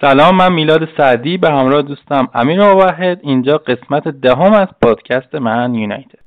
سلام من میلاد سعدی به همراه دوستم امیر موحد اینجا قسمت دهم از پادکست من یونایتد.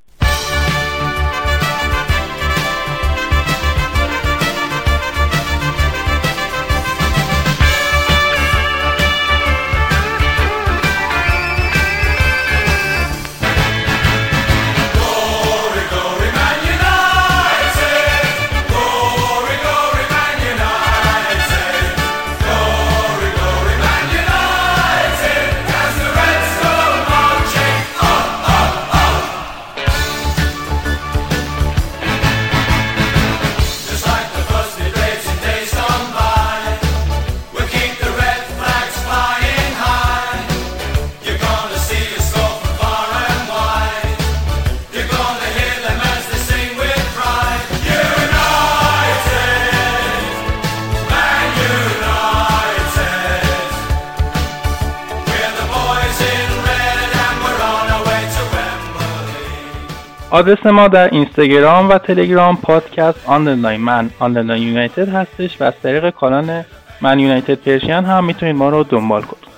آدرس ما در اینستاگرام و تلگرام پادکست underline Man underline United هستش و از طریق کانال Man United Persian هم می‌تونید ما رو دنبال کنید.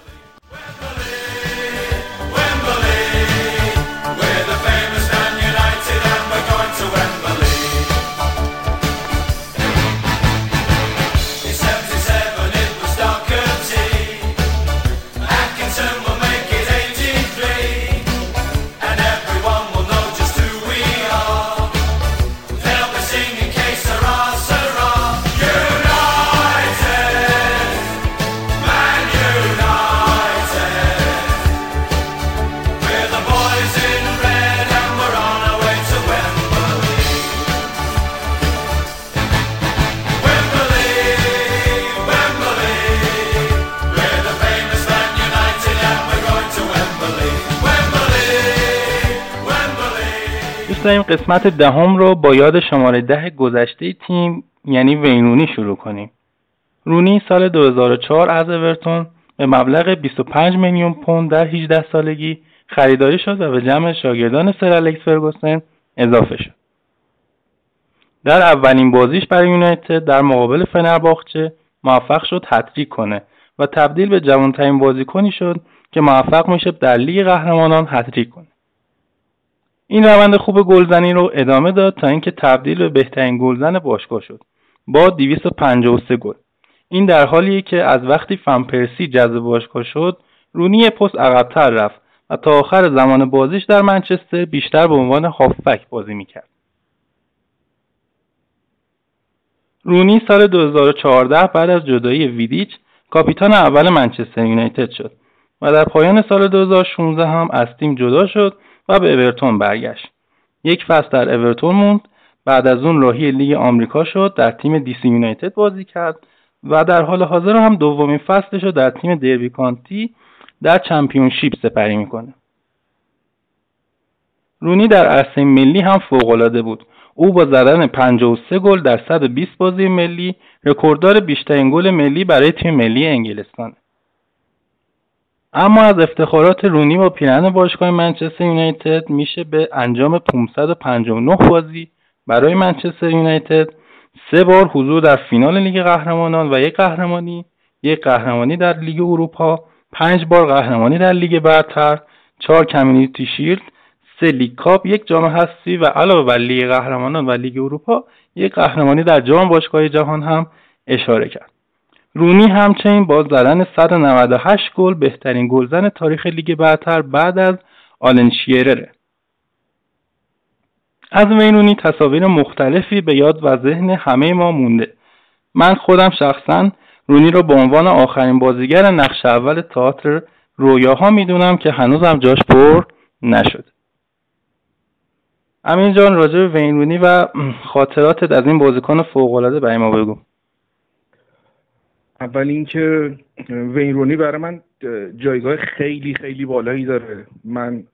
داریم قسمت دهم رو با یاد شماره ده گذشته تیم یعنی وینونی شروع کنیم. رونی سال 2004 از اورتون به مبلغ 25 میلیون پوند در 18 سالگی خریداری شد و به جمع شاگردان سر الکس فرگوسن اضافه شد. در اولین بازیش برای یونایتد در مقابل فنرباخچه موفق شد هتریک کنه و تبدیل به جوانترین بازیکنی شد که موفق میشه در لیگ قهرمانان هتریک کنه. این روند خوب گلزنی رو ادامه داد تا اینکه تبدیل به بهترین گلزن باشگاه شد با 253 گل. این در حالیه که از وقتی فنپرسی جذب باشگاه شد رونی پست عقبتر رفت و تا آخر زمان بازیش در منچستر بیشتر به عنوان هافبک بازی می‌کرد. رونی سال 2014 بعد از جدایی ویدیچ کاپیتان اول منچستر یونایتد شد و در پایان سال 2016 هم از تیم جدا شد و به اورتون برگشت. یک فصل در اورتون موند بعد از اون راهی لیگ آمریکا شد در تیم دیسی یونایتد بازی کرد و در حال حاضر هم دومین فصلش رو در تیم دربی کانتی در چمپیونشیپ سپری می‌کنه. رونی در عرصه ملی هم فوقالعاده بود. او با زدن 53 گل در 120 بازی ملی رکورددار بیشترین گل ملی برای تیم ملی انگلستانه. اما از افتخارات رونی با پیرهن باشگاه منچستر یونایتد میشه به انجام 559 بازی. برای منچستر یونایتد سه بار حضور در فینال لیگ قهرمانان و یک قهرمانی یک قهرمانی در لیگ اروپا پنج بار قهرمانی در لیگ برتر چهار Community Shield سه League Cup یک جام هستی و علاوه بر لیگ قهرمانان و لیگ اروپا یک قهرمانی در جام باشگاه جهان هم اشاره کرد. رونی همچنین با زدن 198 گل بهترین گلزن تاریخ لیگ برتر بعد از آلن شیرره. از وینونی تصاویر مختلفی به یاد و ذهن همه ما مونده. من خودم شخصا رونی را به عنوان آخرین بازیگر نقش اول تئاتر رویاها می‌دونم که هنوزم جاش پر نشد. امین جان راجع به وینونی و خاطراتت از این بازیکن فوقالعاده برای ما بگو. اول اینکه وین رونی برای من جایگاه خیلی خیلی بالایی داره. من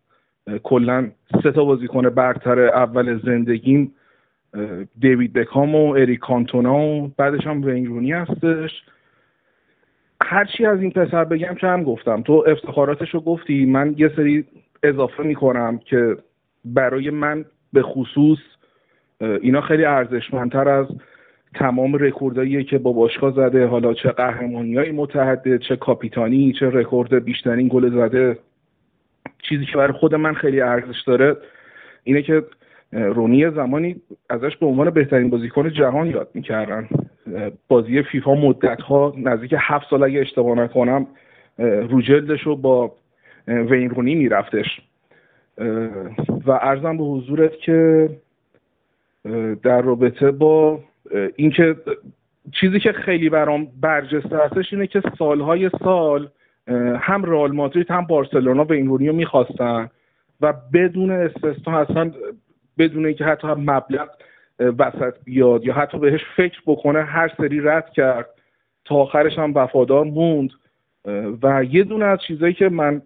کلا سه تا بازیکن برتر اول زندگیم دیوید بکام و اریک کانتونا و بعدش هم وین رونی هستش هرچی از این پسر بگم چه هم گفتم. تو افتخاراتش رو گفتی. من یه سری اضافه می‌کنم که برای من به خصوص اینا خیلی ارزشمندتر از تمام رکوردهایی که با باشگاه زده حالا چه قهرمانی متعدده چه کاپیتانی چه رکورد بیشترین گل زده. چیزی که برای خود من خیلی ارزش داره اینه که رونی زمانی ازش به عنوان بهترین بازیکن جهان یاد می‌کردن. بازی فیفا مدت ها نزدیک هفت سال اگه اشتباه نکنم رو جلدش رو با وین رونی میرفتش. و ارزم به حضورت که در رابطه با اینکه چیزی که خیلی برام برجسته هستش اینه که سالهای سال هم رئال مادرید هم بارسلونا و این رو می‌خواستن و بدون استثنا اصلا بدون اینکه حتی هم مبلغ وسط بیاد یا حتی بهش فکر بکنه هر سری رد کرد. تا آخرش هم وفادار موند. و یه دونه از چیزایی که من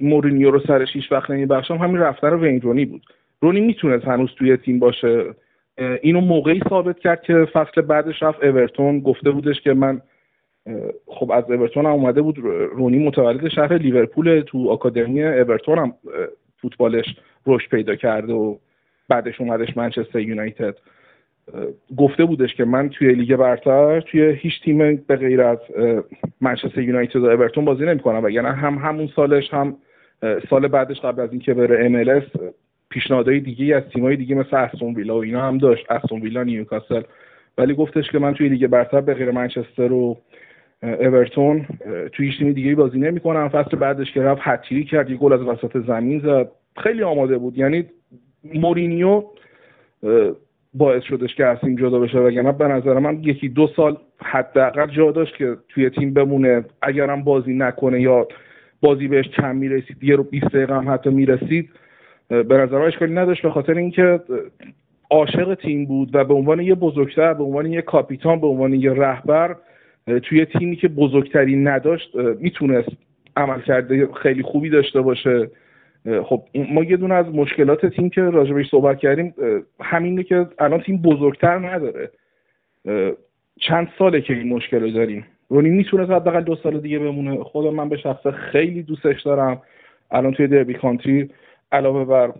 مورینیو رو سرش هیچ وقت نمیبخشم همین رفتن وین رونی بود. رونی می‌تونست هنوز توی تیم باشه. اینو موقعی ثابت کرد که فصل بعدش رفت اورتون. گفته بودش که من خب از اورتون هم اومده بود. رونی متولد شهر لیورپول تو آکادمی اورتون هم فوتبالش رشد پیدا کرده و بعدش اومدش منچستر یونایتد. گفته بودش که من توی لیگ برتر توی هیچ تیم به غیر از منچستر یونایتد و اورتون بازی نمی‌کنم. و یعنی هم همون سالش هم سال بعدش قبل از اینکه بره ام پیشنهادهای دیگه از تیمای دیگه مثل استون ویلا و اینا هم داشت. استون ویلا نیوکاسل. ولی گفتش که من توی لیگ برتر به غیر منچستر و اورتون توی هیچ تیم دیگه بازی نمی‌کنم. فصل بعدش که رفت هتریک کرد یه گل از وسط زمین زد. خیلی آماده بود. یعنی مورینیو باعث شدش که از تیم جدا بشه. وگرنه به نظر من یکی دو سال حداقل جا داشت که توی تیم بمونه. اگرم بازی نکنه یا بازی بهش کم می‌رسید یه رو 20 دقیقه هم حتی می‌رسید به نظر اشکالی نداشت به خاطر اینکه عاشق تیم بود و به عنوان یه بزرگتر به عنوان یه کاپیتان به عنوان یه رهبر توی تیمی که بزرگتری نداشت می‌تونست عمل کرده خیلی خوبی داشته باشه. خب ما یه دونه از مشکلات تیم که راجبش صحبت کردیم همینه که الان تیم بزرگتر نداره. چند ساله که این مشکل رو داریم. رونی می‌تونه حداقل دو سال دیگه بمونه. خودم من به شخص خیلی دوستش دارم. الان توی دربی کانتری علاوه بر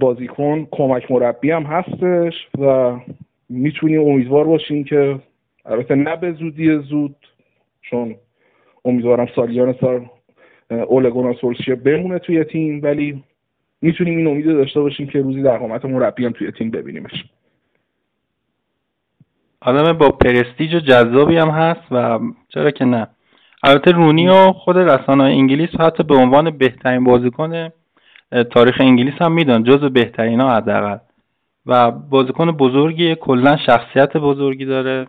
بازیکن کمک مربی هم هستش و می‌تونیم امیدوار باشیم که البته نه به زودی زود چون امیدوارم سالیان سال اولگونا سولشیر بمونه توی تیم ولی می‌تونیم این امید داشته باشیم که روزی در قامت مربی هم توی تیم ببینیمش. آدم با پرستیج جذابی هم هست و چرا که نه. البته رونی و خود رسانه انگلیس حتی به عنوان بهترین بازیکن تاریخ انگلیس هم میدن جز بهترین ها حداقل. و بازیکن بزرگی کلا شخصیت بزرگی داره.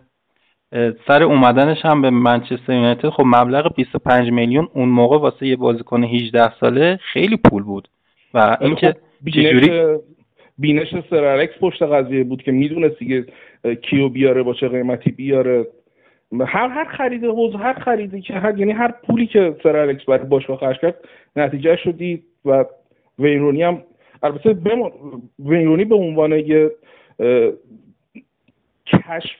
سر اومدنش هم به منچستر یونایتد. خب مبلغ 25 میلیون اون موقع واسه یه بازیکن 18 ساله خیلی پول بود. و اینکه خب چجوری بینش سرالکس پشت قضیه بود که می‌دونست دیگه کیو بیاره با چه قیمتی بیاره. هر هر خرید حوز هر خریدی که هر یعنی هر پولی که سرالکس برای باشگاه خرج کرد نتیجه شدی و ویرونی هم البته ویرونی به عنوان یه کشف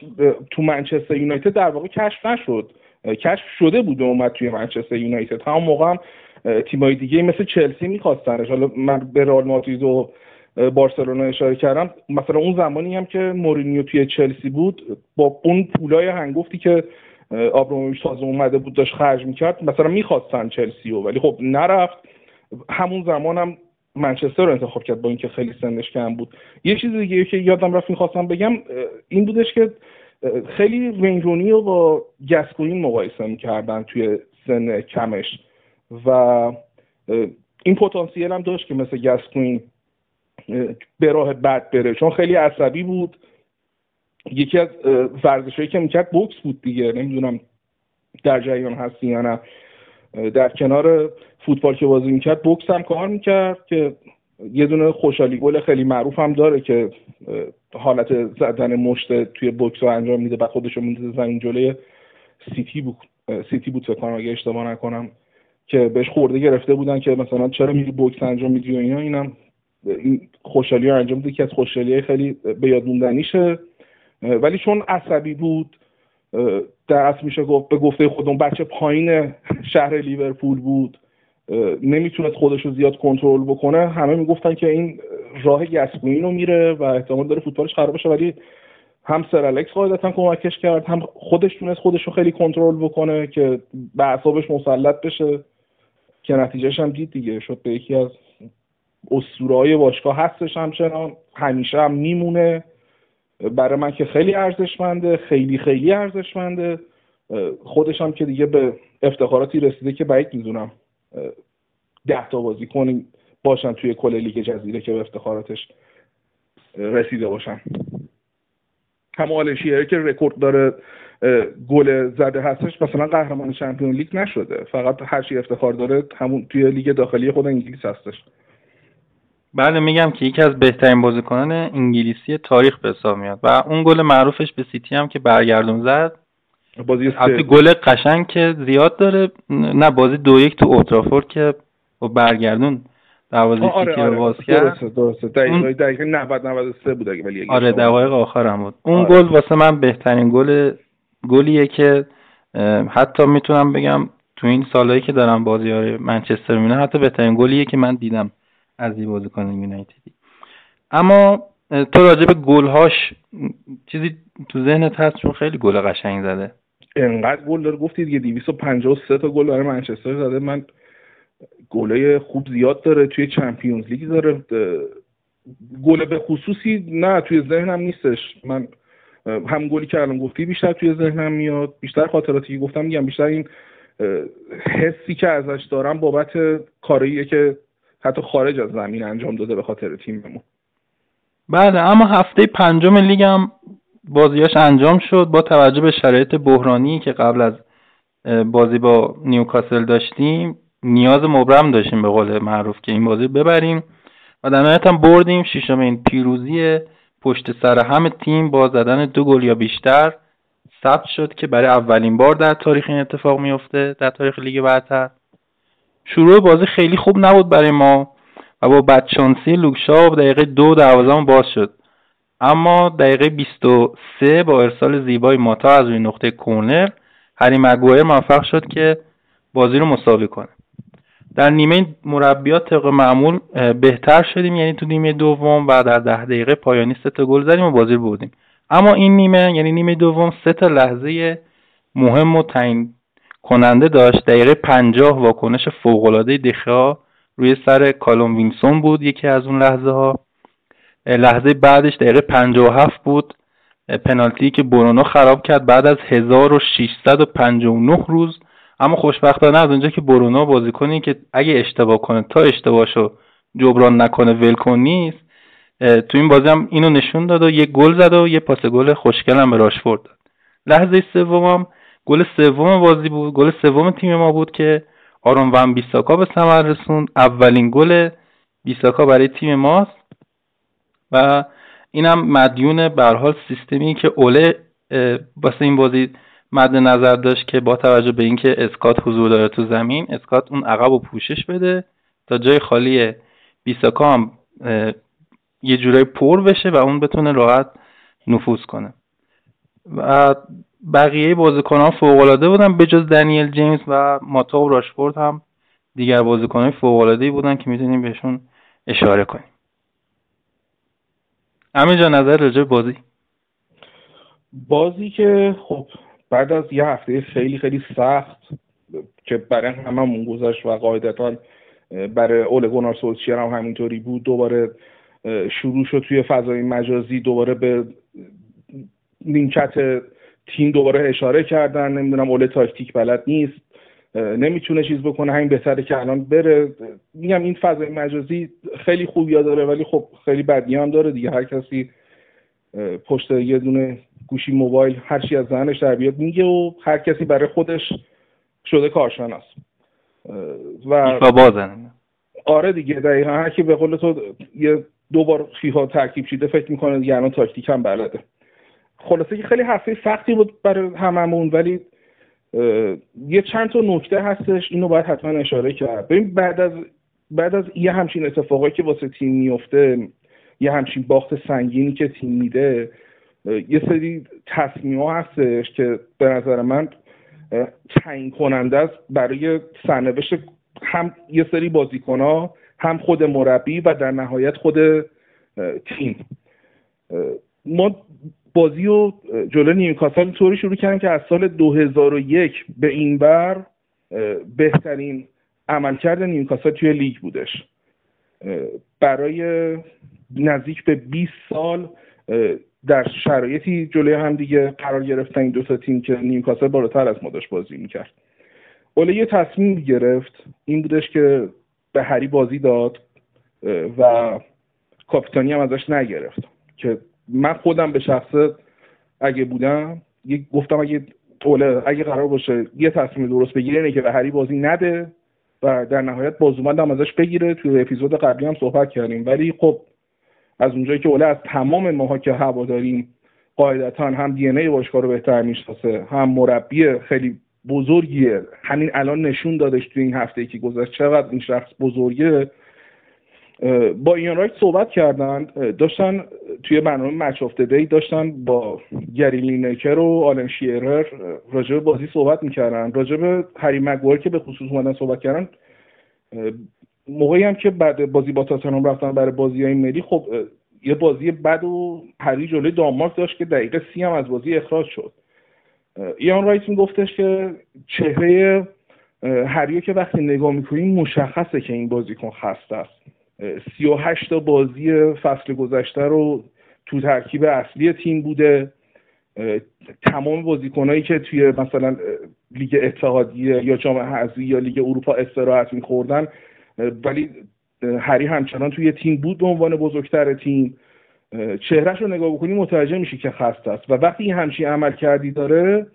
تو منچستر یونایتد در واقع کشف نشد. کشف شده بود و اومد توی منچستر یونایتد. همون موقع هم تیمای دیگه مثل چلسی میخواستنش. حالا من به رئال مادرید و بارسلونا اشاره کردم. مثلا اون زمانی هم که مورینیو توی چلسی بود با اون پولای هنگفتی که آبراموویچ تازه اومده بود داشت خرج می‌کرد مثلا می‌خواستن چلسی و ولی خب نرفت. همون زمان هم منچستر رو انتخاب کرد با اینکه خیلی سنش کم بود. یه چیز دیگه که یادم رفت می‌خواستم بگم این بودش که خیلی وینرونی رو با گسکوین مقایسه می‌کردن توی سن کمش و این پتانسیل هم داشت که مثل گسکوین به راه بد بره. چون خیلی عصبی بود. یکی از ورزشهایی که می‌کرد بوکس بود دیگه. نمی‌دونم در جریان هستی یا نه. در کنار فوتبال که بازی می‌کرد بوکس هم کار می‌کرد که یه دونه خوشحالی گل خیلی معروف هم داره که حالت زدن مشت توی بوکس رو انجام میده و خودش رو میده زمین جلوی سیتی بود سیتی بود فکر کنم اگه اشتباه نکنم که بهش خورده گرفته بودن که مثلا چرا میری بوکس انجام میدی و اینا اینم این خوشحالی رو انجام میده که از خوشحالی خیلی به یاد ولی چون عصبی بود اصل میشه گفت به گفته خودمون بچه پایین شهر لیورپول بود. نمی‌تونست خودش رو زیاد کنترل بکنه. همه می‌گفتن که این راه گسکوین رو میره و احتمال داره فوتبالش خراب بشه. ولی هم سر الکس قاعدتا کمکش کرد هم خودش تونست خودش رو خیلی کنترل بکنه که به اعصابش مسلط بشه که نتیجهش هم دید دیگه. شد به یکی از اسطورهای باشگاه. هستش همچنان همیشه هم میمونه. برای من که خیلی ارزشمنده خیلی خیلی ارزشمنده. خودش هم که دیگه به افتخاراتی رسیده که بعید می‌دونم ده تا بازیکن هم باشن توی کل لیگ جزیره که به افتخاراتش رسیده باشن. هم آلشیره که رکورد داره گل زده هستش مثلا قهرمان Champion League نشده. فقط هر چی افتخار داره همون توی لیگ داخلی خود انگلیس هستش. بله میگم که یکی از بهترین بازیکنان انگلیسی تاریخ به حساب میاد و اون گل معروفش به سیتی هم که برگردون زد. بازی گل قشنگ که زیاد داره. نه بازی دو یک تو اوترافورد که با برگردون دروازه آره سیتی رو آره. باز کرد. درسته. درسته دقیقه دقیقه 90 93 بود اگه ولی آره دقایق آخر هم بود. اون آره. گل واسه من بهترین گل گلیه که حتی می‌تونم بگم تو این سالهایی که دارم بازی های منچستر می‌بینم حتی بهترین گلیه که من دیدم. از این بازیکن یونایتدی. اما تو راجع به گلهاش چیزی تو ذهنت هست چون خیلی گل قشنگ زده. انقدر گل داره. گفتی دیگه 253 تا گل برای منچستر زده. من گله خوب زیاد داره. توی چمپیونز لیگ داره. گل به خصوصی نه توی ذهنم نیستش. من هم گلی که الان گفتی بیشتر توی ذهنم میاد. بیشتر خاطراتی که گفتم میگم بیشتر این حسی که ازش دارم بابت کاریه که حتی خارج از زمین انجام داده به خاطر تیممون بله اما هفته پنجم لیگ هم بازیاش انجام شد با توجه به شرایط بحرانی که قبل از بازی با نیوکاسل داشتیم. نیاز مبرم داشتیم به قول معروف که این بازی ببریم. و در نهایت هم بردیم. این پیروزی پشت سر همه تیم با زدن دو گل یا بیشتر ثبت شد که برای اولین بار در تاریخ این اتفاق میفته در تاریخ لیگ برتر. شروع بازی خیلی خوب نبود برای ما و با بدشانسی لوکشاو دقیقه دو دروازه‌مون باز شد. اما دقیقه 23 با ارسال زیبای ماتا از روی نقطه کورنر هری مگوایر موفق شد که بازی رو مساوی کنه. در نیمه مربیات طبق معمول بهتر شدیم یعنی تو نیمه دوم و در ده دقیقه پایانی سه تا گل زدیم و بازی رو بردیم. اما این نیمه یعنی نیمه دوم سه تا لحظه مهم و تعیین کننده داشت. دقیقه پنجاه واکنش فوقالعاده دخیا روی سر کالوم ویلسون بود یکی از اون لحظه ها لحظه بعدش دقیقه پنجاه و هفت بود. پنالتی که برونو خراب کرد بعد از 1659 روز. اما خوشبختانه از اونجا که برونو بازیکنی که اگه اشتباه کنه تا اشتباهشو جبران نکنه ولکن نیست. تو این بازی هم اینو نشون داد و یه گل زد و یه پاس گل خوشگل هم به راشفورد داد. لحظه سومم گل سوم بازی بود گل سوم تیم ما بود که آرون ون بیساکا به ثمر رسوند. اولین گل بیساکا برای تیم ماست. و اینم مدیون به حال سیستمی که اوله واسه این بازی مد نظر داشت که با توجه به اینکه اسکات حضور داره تو زمین اسکات اون عقب و پوشش بده. تا جای خالی بیساکا هم یه جورایی پر بشه و اون بتونه راحت نفوذ کنه. و بقیه بازیکنان فوق العاده بودن به جز دنیل جیمز و ماتا و راشفورد هم دیگر بازیکنان فوق بودن که می‌تونیم بهشون اشاره کنیم. همین جا نظر راجع بازی؟ بازی که خب بعد از یه هفته خیلی خیلی سخت که برای هممون گذاشت و قاعدتا برای اول گونار سولشیر هم همینطوری بود دوباره شروع شد توی فضای مجازی دوباره به نیمکت تیم دوباره اشاره کردن نمی‌دونم اول تاکتیک بلد نیست نمی‌تونه چیز بکنه همین بهتره که الان بره. میگم این فضای مجازی خیلی خوبی داره ولی خب خیلی بدی هم داره دیگه. هر کسی پشت یه دونه گوشی موبایل هر چی از ذهنش در بیاد میگه و هر کسی برای خودش شده کارشناس. و بازن آره دیگه دقیقا. هر کی به قول تو یه دو بار فیها ترکیب شده فکر می‌کنه دیگه الان تاکتیک هم بلده. خلاصه که خیلی هفته سختی بود برای هممون ولی یه چند تا نکته هستش اینو باید حتما اشاره کرد. ببین بعد از بعد از یه همچین اتفاقایی که واسه تیم میفته یه همچین باخت سنگینی که تیم میده یه سری تصمیم ها هستش که به نظر من تعیین کننده است برای سرنوشت هم یه سری بازیکن ها هم خود مربی و در نهایت خود تیم. ما بازی رو جلو نیوکاسل طوری شروع کردن که از سال 2001 به این بر بهترین عملکرد نیوکاسل توی لیگ بودش. برای نزدیک به 20 سال در شرایطی جلوی هم دیگه قرار گرفتن این دو تا تیم که نیوکاسل بالاتر از ما داشت بازی می‌کرد. اوله یه تصمیم گرفت این بودش که به هری بازی داد و کاپیتانی هم ازش نگرفت که من خودم به شخصه اگه بودم گفتم اگه اوله اگه قرار باشه یه تصمیم درست بگیره اینه که به هری بازی نده و در نهایت بازومند هم ازش بگیره. توی اپیزود قبلی هم صحبت کردیم. ولی خب از اونجایی که اوله از تمام ماها که هوا داریم قاعدتا هم دی ای باشگاه رو بهتر می‌شناسه هم مربی خیلی بزرگیه. همین الان نشون دادش توی این هفته ای که گذشت چقدر این شخص بزرگه. با ایان رایت صحبت کردن داشتن توی برنامه Match of the Day داشتن با گری لینکر و آلن شیرر راجب بازی صحبت می‌کردن. راجب هری مگوار که به خصوص اومدن صحبت کردن موقعی هم که بعد بازی با تاتنهام رفتن برای بازی های ملی خب یه بازی بد و هری جلوی دانمارک داشت که دقیقه سی هم از بازی اخراج شد. ایان رایت گفتش که چهره هریو که وقتی نگاه می‌کنیم مشخصه که این بازیکن خسته است. سی و هشت بازی فصل گذشته رو تو ترکیب اصلی تیم بوده. تمام بازیکنایی که توی مثلا لیگ اتحادیه یا جام حذفی یا لیگ اروپا استراحت میخوردن ولی هری همچنان توی تیم بود به عنوان بزرگتر تیم. چهرهش رو نگاه بکنی متوجه میشی که خسته است و وقتی این همچین عمل کردی داره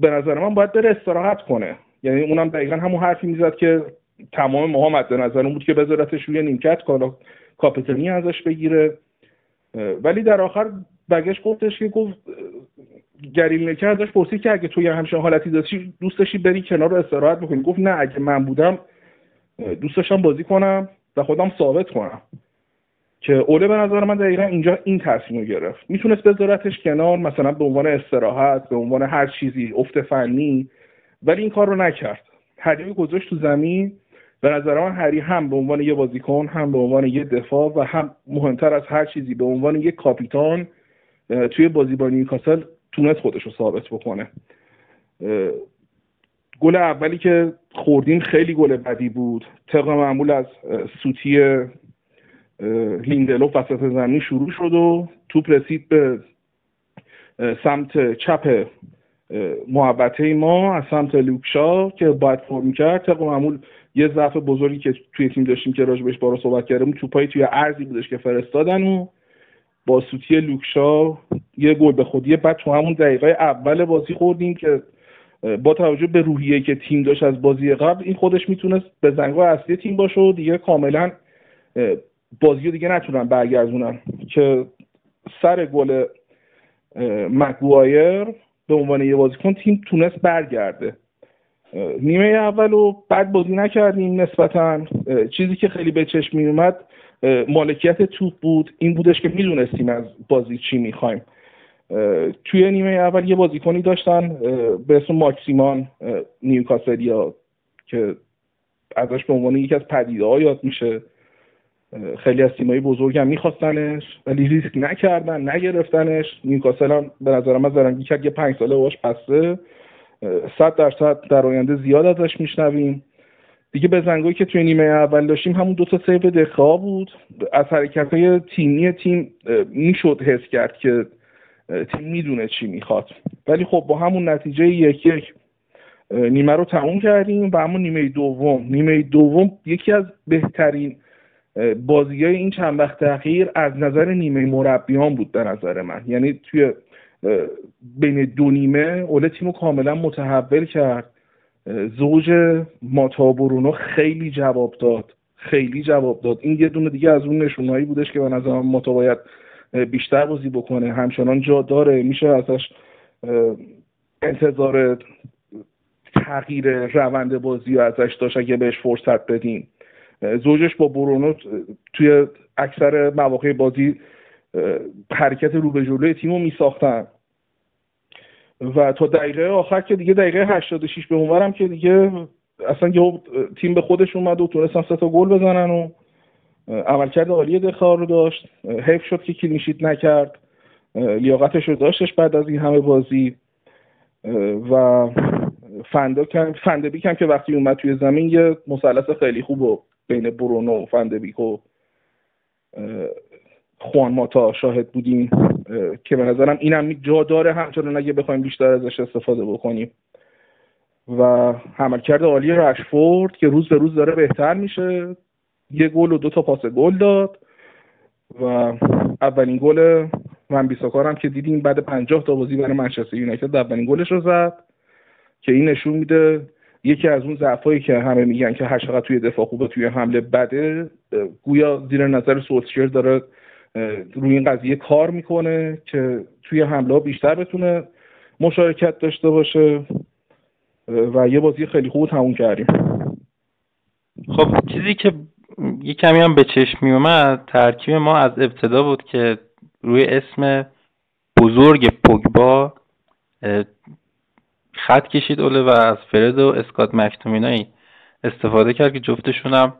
به نظر من باید بره استراحت کنه. یعنی اونم دقیقا همون حرفی می‌زد که تمام ما مد نظرمون بود که بذارتش روی نیمکت کالا کاپیتانی ازش بگیره. ولی در آخر بگش گفتش که گفت گریل نکر ازش پرسید که اگه توی همچین حالتی داشتی دوست داشتی بری کنار رو استراحت بکنی. گفت نه اگه من بودم دوست داشتم بازی کنم و خودم ثابت کنم. که اوله به نظر من دقیقا اینجا این تصمیم گرفت. می‌تونست بذارتش کنار مثلا به عنوان استراحت به عنوان هر چیزی افت فنی ولی این کار رو نکرد. هری گذاشت تو زمین به نظر من هری هم به عنوان یه بازیکن هم به عنوان یه دفاع و هم مهمتر از هر چیزی به عنوان یه کاپیتان توی بازی با نیوکاسل تونست خودش رو ثابت بکنه. گل اولی که خوردیم خیلی گل بدی بود. طبق معمول از سوتی لیندلو وسط زمین شروع شد و توپ رسید به سمت چپ محبته ما از سمت لوکشا که باید فرم کرد طبق معمول یه ضعف بزرگی که توی تیم داشتیم که راجبش بارا صحبت کردیم توپایی توی ارزی بودش که فرستادن و با سوتی لوکشا یه گل به خودی. بعد تو همون دقیقه اول بازی خوردیم که با توجه به روحیه که تیم داشت از بازی قبل این خودش می‌تونست به زنگاه اصلی تیم باشه و دیگه کاملا بازی رو دیگه نتونن برگردونن. که سر گل مگوایر به عنوان یه بازیکن تیم تونست برگرده. نیمه اول رو بعد بازی نکردیم نسبتا. چیزی که خیلی به چشم می اومد مالکیت توپ بود. این بودش که می‌دونستیم از بازی چی می‌خوایم. توی نیمه اول یه بازیکنی داشتن به اسم ماکسیمان نیوکاسلیا که ازش به عنوان یکی از پدیده ها یاد میشه. خیلی از تیمایی بزرگ هم میخواستنش ولی ریسک نکردن نگرفتنش. نیوکاسل هم به نظر من زرنگی کرد یه پنج ساله باهاش بسته صد درصد در آینده زیاد ازش میشنویم. دیگه بزنگاهایی که توی نیمه اول داشتیم همون دو تا سیو دخئا بود. از حرکت های تیمی تیم می‌شد حس کرد که تیم می‌دونه چی می‌خواد. ولی خب با همون نتیجه یک یک نیمه رو تموم کردیم و همون نیمه دوم. نیمه دوم یکی از بهترین بازی های این چند وقت اخیر از نظر نیمه مربیان بود به نظر من. یعنی توی بین دو نیمه اوله تیمو کاملا متحول کرد. زوج ماتا برونو خیلی جواب داد. خیلی جواب داد. این یه دونه دیگه از اون نشونهایی بودش که به نظر ماتا باید بیشتر بازی بکنه. همچنان جا داره. میشه ازش انتظار تغییر روند بازی رو ازش داشت. اگه بهش فرصت بدیم زوجش با برونو توی اکثر مواقع بازی حرکت رو به جلوی تیم رو میساختن. و تا دقیقه آخر که دیگه دقیقه 86 به اونورم که دیگه اصلا یه تیم به خودش اومد و تونستن سه تا گل بزنن و عملکرد عالی دخار رو داشت. حیف شد که کلینشیت نکرد. لیاقتش رو داشتش بعد از این همه بازی. و فندبیک هم که وقتی اومد توی زمین یه مثلث خیلی خوب و بین برونو فندبیک و خوان ماتا شاهد بودیم که به نظرم اینم جا داره. همچنان اگه بخوایم بیشتر ازش استفاده بکنیم. و حملکرد عالی رشفورد که روز به روز داره بهتر میشه. یه گل و دو تا پاس گل داد و اولین گل من بیساکار هم که دیدیم بعد پنجاه تا بازی برای منچستر یونایتد اولین گلش رو زد که این نشون میده یکی از اون ضعفایی که همه میگن که هر چقدر توی دفاع خوبه توی حمله بده گویا زیر نظر سولشر داره روی این قضیه کار می‌کنه که توی حمله بیشتر بتونه مشارکت داشته باشه و یه بازی خیلی خوب تموم کردیم. خب چیزی که یه کمی هم به چشم می اومد ترکیب ما از ابتدا بود که روی اسم بزرگ پوگبا خط کشید اوله و از فرد و اسکات مکتومینایی استفاده کرد که جفتشونم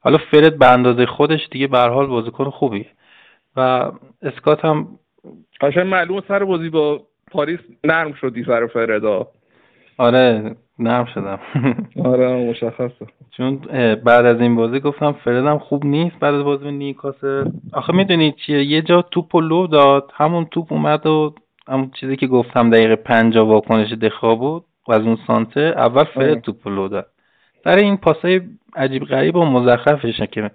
حالا فرد به اندازه خودش دیگه به حال بازیکن خوبیه. و اسکات هم قشنگ معلوم سر بازی با پاریس نرم شدی سر فردا. آره نرم شدم. آره مشخصه. چون بعد از این بازی گفتم فردم خوب نیست بعد از بازی نیکاسه آخه می‌دونی چیه؟ یه جا توپ لو داد همون توپ اومد و همون چیزی که گفتم دقیقه پنجا واکنش دخوا بود و از اون سانته اول فرد آره. توپ لو داد. برای این پاسای عجیب غریب و مزخرفشه که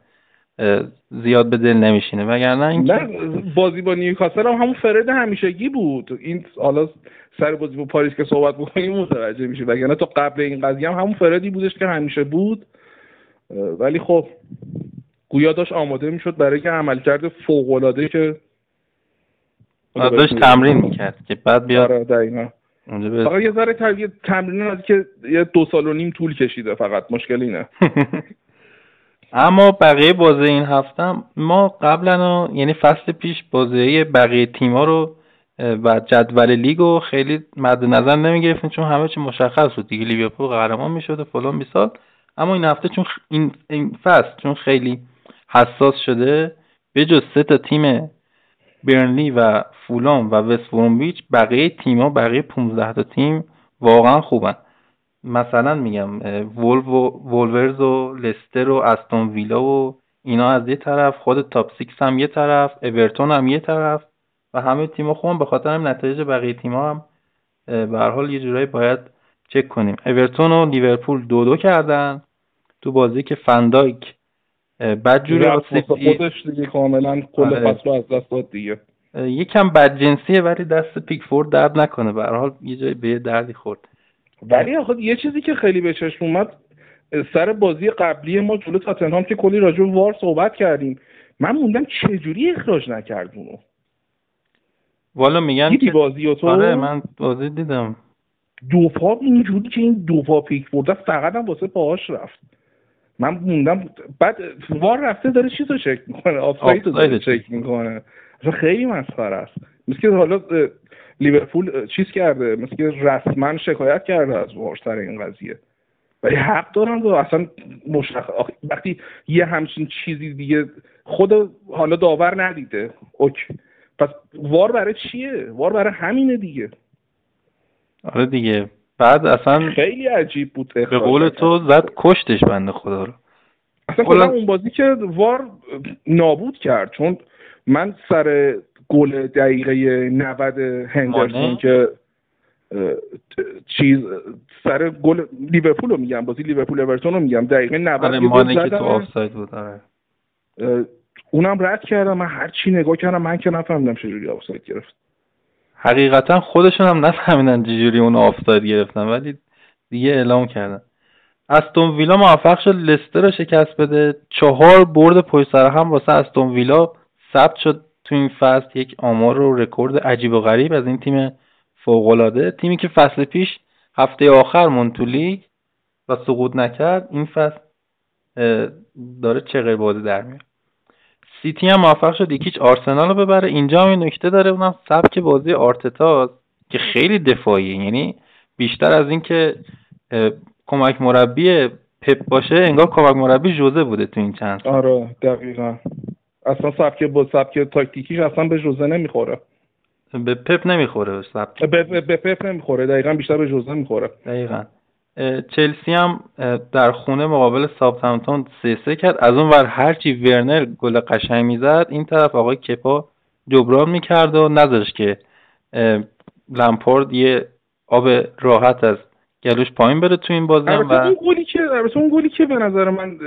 زیاد به دل نمیشینه. وگرنه این بازی با نیوکاسل هم همون فرد همیشگی بود. این حالا سر بازی با پاریس که صحبت بکنیم متوجه میشه وگرنه تا قبل این قضیه هم همون فردی بودش که همیشه بود. ولی خب گویا داشت آماده می‌شد برای که عملکرد فوق العاده که داشت تمرین می‌کرد که بعد بیاد آره دقیقا. فقط یه ذره تمرین از که یه دو سال و نیم طول کشیده فقط مشکل اینه اما بقیه بازی این هفته ما قبلا یعنی فصل پیش بازی بقیه تیما رو و جدول لیگو خیلی مد نظر نمی گرفتیم چون همه چی مشخص بود دیگه. لیورپول قهرمان می‌شد و فلان بیسال اما این هفته چون این, این فصل چون خیلی حساس شده به جز سه تا تیم برنلی و فولام و وست بقیه تیما بقیه 15 تا تیم واقعا خوبن. مثلا میگم وولورز و لستر و استون ویلا و اینا از یه طرف خود top six هم یه طرف اورتون هم یه طرف و همه تیما خوبن. به خاطر هم نتایج بقیه تیما هم به حال یه جورایی باید چک کنیم. اورتون و لیورپول دو دو کردن تو بازی که فندایک بد جوری خودش دیگه کاملا کل آره. فصل از دست داد دیگه. یکم بد جنسیه ولی دست پیکفورد درد نکنه. به هر حال یه جای به دردی خورد. ولی آخه یه چیزی که خیلی به چشم اومد سر بازی قبلی ما جلو تاتنهام که کلی راجع وار صحبت کردیم. من موندم چه جوری اخراج نکرد اونو. والا میگن دیدی بازی تو؟ آره من بازی دیدم. دو پا اینجوری که این دو پا پیک برده فقط هم واسه پاهاش رفت. من موندم بعد وار رفته داره چیز رو چک می‌کنه؟ آفساید رو داره چک می‌کنه. خیلی مسخره است. مثل که حالا لیورپول چیز کرده مثل که رسما شکایت کرده از وار سر این قضیه. ولی حق دارن و اصلا مشخص وقتی یه همچین چیزی دیگه خود حالا داور ندیده اوکی پس وار برای چیه؟ وار برای همینه دیگه. آره دیگه. بعد اصلا خیلی عجیب بود به قول تو زد کشتش بنده خدا رو. اصلا خدا اون بازی که وار نابود کرد چون من سر گل دقیقه 90 هندرسون که چیز سر گل لیورپول رو میگم بازی لیورپول اورتون رو میگم دقیقه 90 آره مانه که تو آفساید بود آره. اونم رد کردم من هر چی نگاه کردم من که نفهمیدم چجوری آفساید گرفت. حقیقتا خودشون هم نفهمیدن چجوری اون آفساید گرفتن ولی دیگه اعلام کردن. استون ویلا موفق شد لستر رو شکست بده. چهار برد پشت سر هم واسه استون ویلا ثبت شد تو این فصل. یک آمار و رکورد عجیب و غریب از این تیم فوقالعاده. تیمی که فصل پیش هفته آخر مونتولی و سقوط نکرد این فصل داره چه بازی در میاد. سیتی هم موفق شد یکیچ آرسنال رو ببره. اینجا هم این نکته داره اونم سبک بازی آرتتا که خیلی دفاعیه. یعنی بیشتر از اینکه کمک مربی پپ باشه انگار کمک مربی جوزه بوده تو این چند آره دقیقا. اصلا سبک با سبک تاکتیکیش اصلا به جوزه نمی‌خوره. به پپ نمی‌خوره به, به پپ نمی‌خوره دقیقا بیشتر به جوزه می‌خوره. دقیقا. چلسی هم در خونه مقابل سابتمتون سه سه کرد. از اون ور هرچی ورنر گل قشنگ می‌زد این طرف آقای کپا جبران می‌کرد و نذاشت که لمپارد یه آب راحت از گلوش پایین بره تو این بازی و اون گلی که اون گلی که به نظر من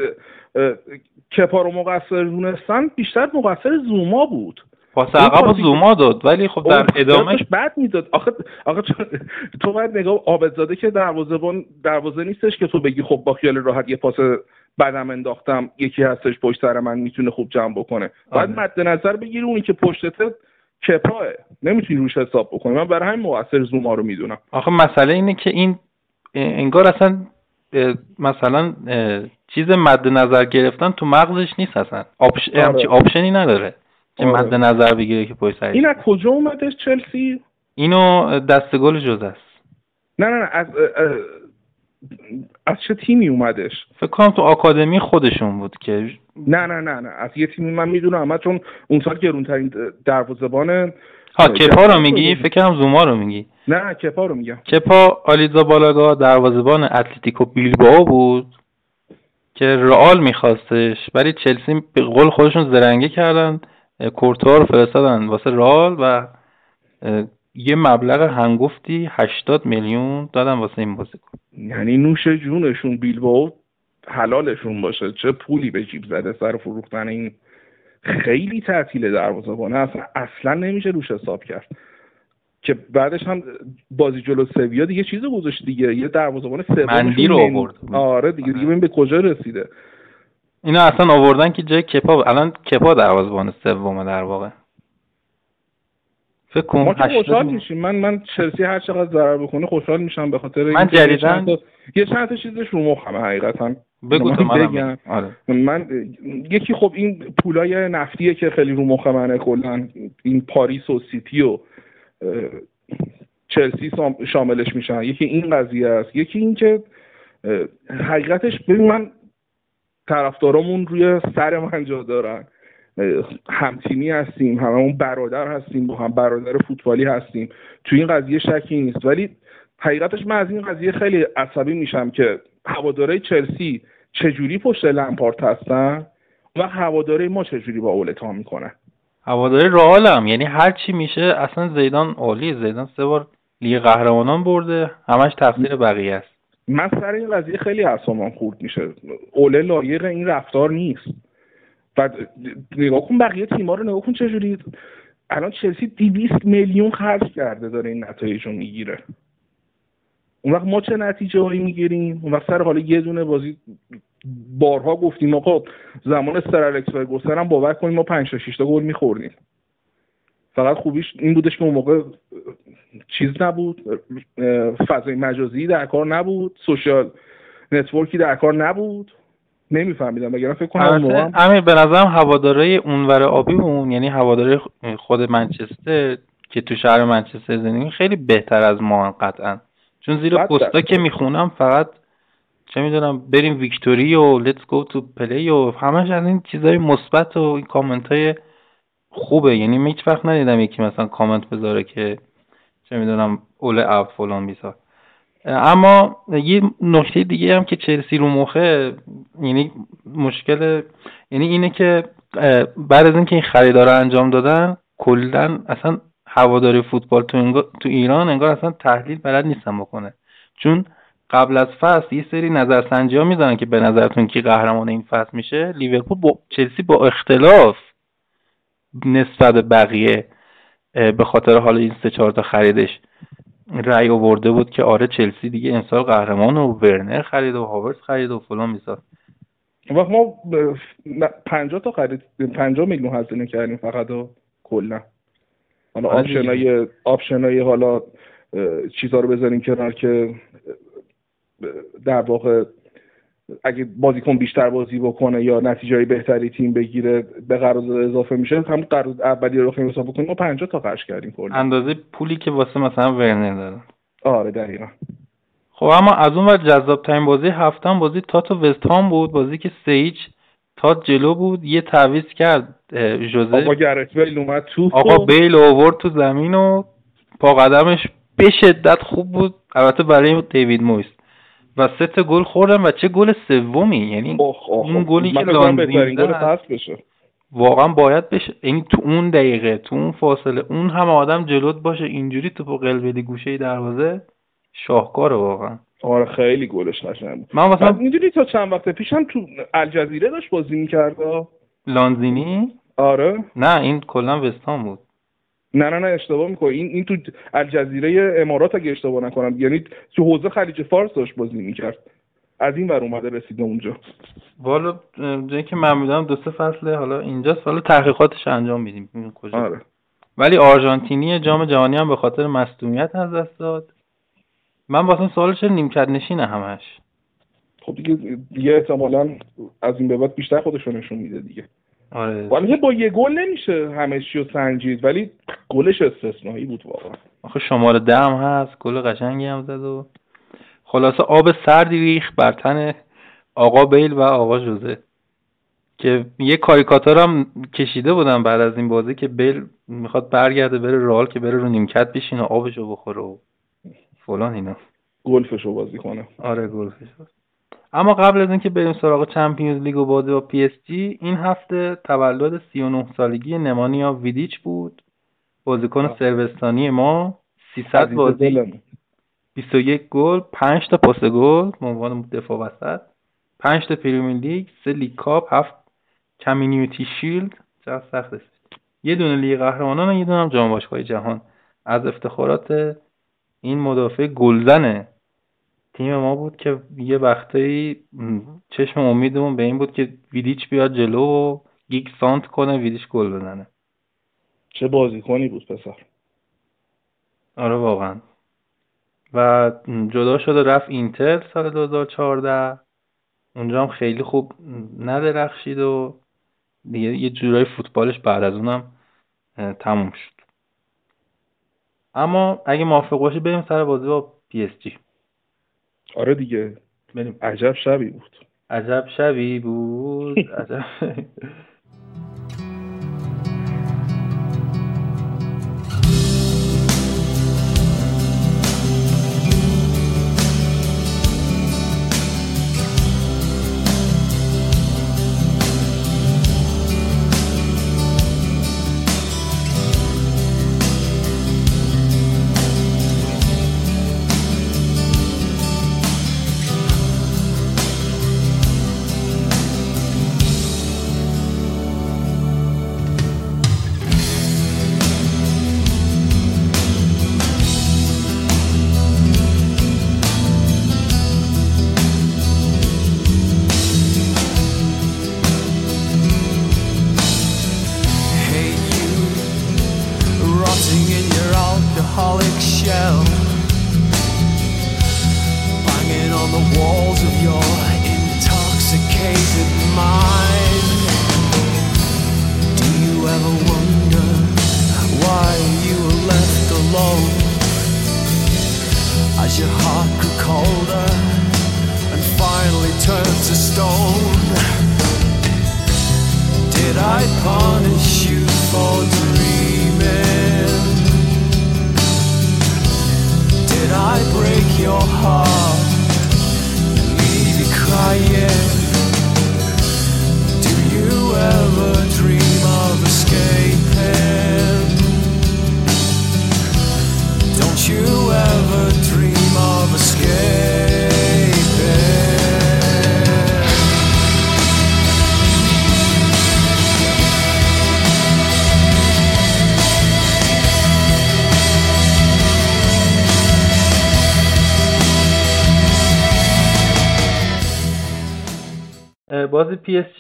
کپا رو مقصر دونستن بیشتر مقصر زوما بود. پاس عقب زوما داد ولی خب در ادامهش بد می‌داد. آخه آخه تو باید نگاه عابدزاده که دروازه‌بان دروازه نیستش که تو بگی خب با خیال راحت یه پاس بدم انداختم یکی هستش پشت سر من می‌تونه خوب جمع بکنه. باید آره. مد نظر بگیری اونی که پشتت کپاه نمی‌تونی روش حساب بکنی. من برای همین مؤثر زوما رو می‌دونم. آخه مسئله اینه که این انگار اصلا مثلا چیز مد نظر گرفتن تو مغزش نیست اصلا. آپش... آره. آپشنی نداره. که آره. مد نظر بگیره که پشت این از کجا اومده چلسی؟ اینو دست گل جز است. نه نه نه از از چه تیمی اومدش؟ فکر کنم تو آکادمی خودشون بود که نه نه نه نه از یه تیمی من می‌دونم اما چون اون سال گرونترین دروازه‌بان ها کپا رو میگی؟ فکر کنم زوما رو میگی. نه کپا رو میگم. کپا آلیزا بالاگا دروازه‌بان اتلتیکو بیلبائو بود که رئال میخواستش ولی چلسی به قول خودشون زرنگی کردن. کورتوا رو فرستادن واسه رال و یه مبلغ هنگفتی 80 میلیون دادن واسه این بازیکن یعنی نوش جونشون بیلباو حلالشون باشه. چه پولی به جیب زده سر فروختن این خیلی تعطیل دروازه‌بان. اصلا اصلا نمیشه روش حساب کرد. که بعدش هم بازی جلو سویا دیگه چیزو گذاشت دیگه. یه دروازه‌بان سوم رو آورد. آره دیگه. دیگه ببین به کجا رسیده. اینا اصلا آوردن که جای کپا الان کپا دروازه‌بان سومه در واقع. فکر کنم ما خوشحال میشیم. من من چلسی هر چقدر ضرر بکنه خوشحال میشم به خاطر من جدیدن یه چند تا چیزش رو مخمه حقیقتا. بگو تو بگم. آره. من یکی خب این پولای نفتیه که خیلی رو مخ منه کلا. این پاریس و سیتی و چلسی شاملش میشن. یکی این قضیه است. یکی این که حقیقتش ببین من طرفدارامون روی سر من جا دارن. همتیمی هستیم هممون برادر هستیم با هم برادر فوتبالی هستیم. تو این قضیه شکی نیست. ولی حقیقتش من از این قضیه خیلی عصبی میشم که هواداره چلسی چجوری پشت لمپارت هستن و هواداره ما چجوری با اولتا می‌کنن؟ هواداره رئال هم. یعنی هر چی میشه اصلا زیدان عالی زیدان سه بار لیگ قهرمانان برده. همش تقصیر بقیه است. من سر این قضیه خیلی اعصابم خورد میشه. اوله لایق این رفتار نیست. و نگاه کن بقیه تیما رو نگاه کن چجوری. الان چلسی 200 میلیون خرج کرده داره این نتایج رو می‌گیره. اون وقت ما چه نتیجه هایی می‌گیریم؟ اون وقت سر حالا یه دونه بازی بارها گفتیم آقا زمان سر الکس هم باور کنیم ما 5 تا 6 تا گل میخوردیم. فقط خوبیش این بودش که اون موقع چیز نبود فضای مجازی در کار نبود social network ی در کار نبود. نمیفهمیدم مگر فکر کنم امیر به نظرم هواداره اونور آبیمون یعنی هواداره خود منچستر که تو شهر منچستر زندگی خیلی بهتر از ما قطعا. چون زیر پستا که می‌خونم فقط چه می‌دونم بریم victory و let's go to play و همش از این چیزای مثبت و این کامنت های خوبه. یعنی هیچ وقت ندیدم یکی مثلا کامنت بذاره که چه می‌دونم اول اب فلان بیسار. اما یه نکته دیگه هم که چلسی رو مخه یعنی مشکل یعنی اینه که بعد از اینکه این خریدار انجام دادن کلا اصلا هواداری فوتبال تو, تو ایران انگار اصلا تحلیل بلد نیستن بکنه. چون قبل از فصل یه سری نظرسنجی ها می‌زنن که به نظرتون کی قهرمان این فصل میشه. لیورپول با چلسی با اختلاف نسبت بقیه به خاطر حال این سه چهار تا خریدش رأی آورده بود که آره چلسی دیگه امسال قهرمان و ورنر خرید و هاورس خرید و فلان میساد وقت ما 50 تا خرید 50 میلیون هزینه کردیم فقط و کلا. حالا آره آپشنای آپشنای حالا چیزا رو بذاریم کنار که در واقع اگه بازیکن بیشتر بازی بکنه یا نتیجه بهتری تیم بگیره به قرارداد اضافه میشه هم قرارداد اولی رو بخوایم حساب بکنیم ما 50 تا خرج کردیم کلا. اندازه پولی که واسه مثلا ورنر دادن آره دقیقا. خب اما از اون ور جذاب ترین بازی هفتم بازی تاتو وست هام بود بازی که سیج استاد جلو بود یه تعویض کرد جوزه. آقا گرت بیل اومد تو آقا بیل آورد تو زمین و پا قدمش به شدت خوب بود. البته برای دیوید مویس. و سه تا گل خوردن و چه گل سومی؟ یعنی اون گلی که لانزین گل بشه. واقعا باید بشه. یعنی تو اون دقیقه تو اون فاصله اون همه آدم جلوت باشه اینجوری تو قلب گوشه دروازه شاهکاره واقعا. آره خیلی گلش قشنگ بود. من مثلا می‌دونی تا چند وقت پیشم تو الجزیره داشت بازی می‌کرد؟ لانزینی؟ آره. نه این کلا وستان بود. نه نه نه اشتباه می‌کنی. این این تو الجزیره امارات اگه اشتباه نکنم. یعنی تو حوزه خلیج فارس داشت بازی می‌کرد. از این ور اومده رسیده اونجا. والا جایی که من می‌دونم دو سه فصله حالا اینجاست حالا تحقیقاتش انجام میدیم. کجا؟ آره. ولی آرژانتینی جام جهانی هم به خاطر مصدومیت از دست داد. من واسه سوال چرا نیمکت نشینه همش. خب دیگه دیگه احتمالا از این به بعد بیشتر خودشو نشون میده دیگه. آره. با یه گل نمیشه همه چی رو سنجید ولی گلش استثنایی بود واقعا. آخه شماره ده هم هست گل قشنگی هم زد و خلاصه آب سردی ریخت بر تن آقا بیل و آقا جوزه که یه کاریکاتور هم کشیده بودم بعد از این بازی که بیل می‌خواد برگرده بره رئال که بره رو نیمکت بشینه آبشو بخوره و فلان اینا. گلفشو بازی کنه. آره گلفشو. اما قبل از اینکه بریم سراغ Champions League و بازی با پی اس جی این هفته تولد 39 سالگی نمانیا ویدیچ بود. بازیکن صربستانی ما 300 بازی. 21 گل 5 تا پاس گل به عنوان دفاع وسط. 5 تا Premier League 3 League Cup 7 Community Shield. چقدر سخت است. یه دونه لیگ قهرمانان و یه دونه هم جام باشگاه جهان. از افتخارات این مدافع گلزن تیم ما بود که یه وقتایی چشم امیدمون به این بود که ویدیچ بیاد جلو و گیگز سانتر کنه ویدیچ گل بزنه. چه بازیکنی بود پسر؟ آره واقعا. و جدا شده رفت اینتر سال 2014 اونجا هم خیلی خوب ندرخشید و دیگه یه جورای فوتبالش بعد از اونم تموم شد. اما اگه موافق باشی بریم سر بازی با پی اس جی. آره دیگه. عجب شبی بود. عجب شبی بود؟ عجب.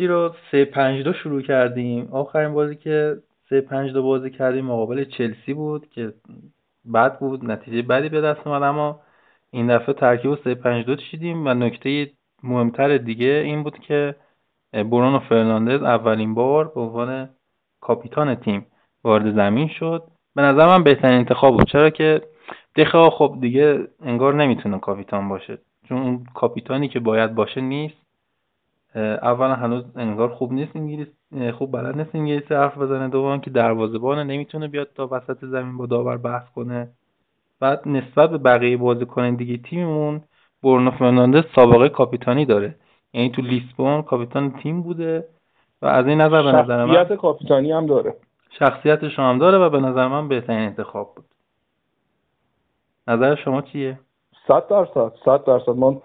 بازی رو 3 5 2 شروع کردیم. آخرین بازی که 3 5 2 بازی کردیم مقابل چلسی بود که بد بود نتیجه بدی به دست اومد اما این دفعه ترکیب رو 3 5 2 چیدیم و نکته مهمتر دیگه این بود که برونو فرناندز اولین بار به عنوان کاپیتان تیم وارد زمین شد. به نظر من بهترین انتخاب بود. چرا که دخه خب دیگه انگار نمی‌تونه کاپیتان باشه. چون اون کاپیتانی که باید باشه نیست. اولا هنوز انگار خوب نیست انگلیس خوب بلد نیست انگلیسی حرف بزنه. دوم که دروازه‌بان نمی‌تونه بیاد تا وسط زمین با داور بحث کنه. بعد نسبت به بقیه بازیکن دیگه تیممون برونو فرناندز سابقه کاپیتانی داره. یعنی تو لیسبون کاپیتان تیم بوده و از این نظر به نظر من شخصیت کاپیتانی هم داره. شخصیتش هم داره و به نظر من بهترین انتخاب بود. نظر شما چیه؟ صد درصد صد درصد. ما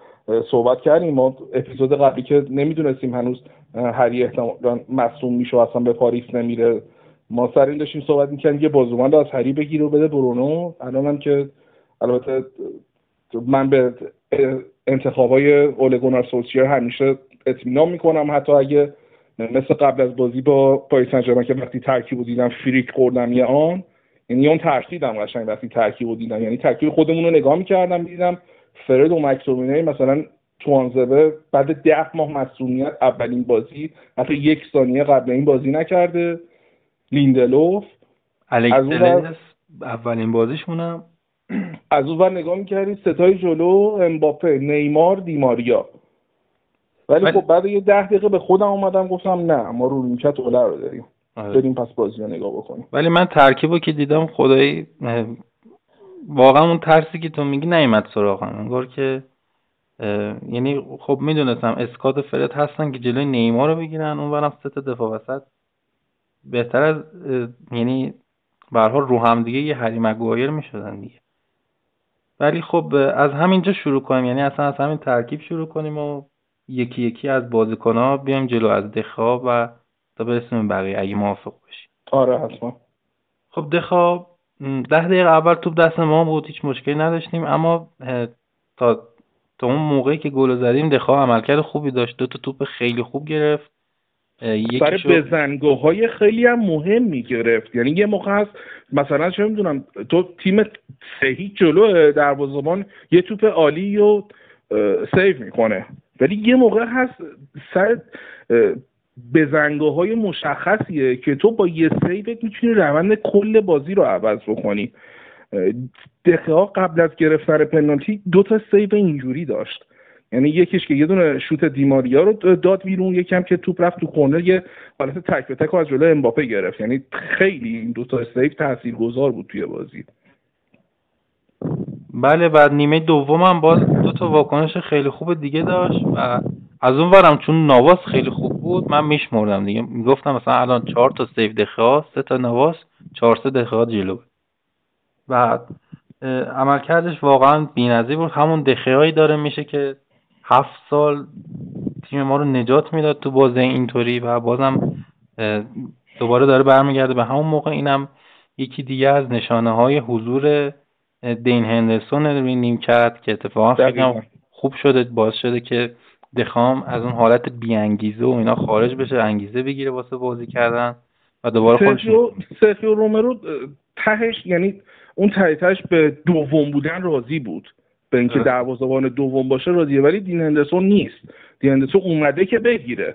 صحبت کردیم. ما اپیزود قبلی که نمی‌دونستیم هنوز هری احتمالا مصوم میشه و اصلا به پاریس نمیره. ما سر این داشتیم صحبت می‌کنیم یه بازومند از هری بگیر و بده برونو. الان هم که البته من به انتخابای اولگونار سولشیر همیشه اطمینان می‌کنم. حتی اگه مثل قبل از بازی با پاریس سن که وقتی ترکیب دیدم فریک خوردم یه آن یعنی اون ترسیدم قشنگ وقتی ترکیب رو دیدم. یعنی ترکیب خودمون رو نگاه می‌کردم دیدم فرد و مکسومینه مثلا توانزبه بعد ده ماه مسئولیت اولین بازی حتی یک ثانیه قبل این بازی نکرده. لیندلوف. الکس اولین بازیشونم از اون ور نگاه می‌کردی ستای جلو امباپه نیمار دیماریا. ولی خب بعد یه ده دقیقه به خودم اومدم گفتم نه ما رو نیمکت اوله رو داریم. آره. بریم پس بازی رو نگاه بکنیم. ولی من ترکیب که دیدم خدایی واقعا اون ترسی که تو میگی نیومد سراغم. انگار که یعنی خب می‌دونستم اسکات فرد هستن که جلوی نیمار رو بگیرن اون برم سه دفاع وسط. بهتر از یعنی به رو هم دیگه یه هری مگوایر می‌شدن دیگه. ولی خب از همینجا شروع کنیم. یعنی اصلا از همین ترکیب شروع کنیم و یکی یکی از بازیکنها بیایم جلو از دخواب و تا برسیم بقیه اگه موافق باشی. آره حتما. خب دخواب ده دقیقه اول توپ دست ما بود هیچ مشکلی نداشتیم. اما تا تا اون موقعی که گل زدیم دخواب عملکرد خوبی داشت. دو تا توپ خیلی خوب گرفت. برای بزنگاه های خیلی هم مهم می‌گرفت. یعنی یه موقع هست مثلا چه می‌دونم تو تیم سهی جلو دروازه‌بان یه توپ عالی رو سیو می‌کنه. ولی یه موقع هست سر بزنگاه های مشخصیه که تو با یه سیوت می‌تونی روند کل بازی رو عوض بکنی. دقیقا قبل از گرفتن پنالتی دو تا سیو اینجوری داشت. یعنی یکیش که یه دونه شوت دیماریا رو داد بیرون یکم که توپ رفت تو کورنر یه حالت تک به تک از جلو امباپه گرفت. یعنی خیلی این دو تا سیو تاثیرگذار بود توی بازی. بله بعد نیمه دوم هم باز دو تا واکنش خیلی خوب دیگه داشت و از اون ورم چون نواس خیلی خوب بود من میشمردم دیگه. می‌گفتم مثلا الان چهار تا سیو دقیقه سه تا نواس چهار سه دقیقه جلو. بعد عملکردش واقعا بی‌نظیر بود. همون دقیقه‌ای داره میشه که هفت سال تیم ما رو نجات می‌داد تو بازی اینطوری و بازم دوباره داره برمیگرده. به همون موقع اینم یکی دیگه از نشانه های حضور دین هندرسون روی نیم کرد که اتفاقا خیلی خوب شده باز شده که دخام از اون حالت بیانگیزه و اینا خارج بشه انگیزه بگیره واسه بازی کردن و دوباره خودش سرخیو رومرو تهش یعنی اون تهش به دوم بودن راضی بود. به اینکه دروازه‌بان دوم باشه راضیه ولی دین هندرسون نیست. دین هندرسون اومده که بگیره.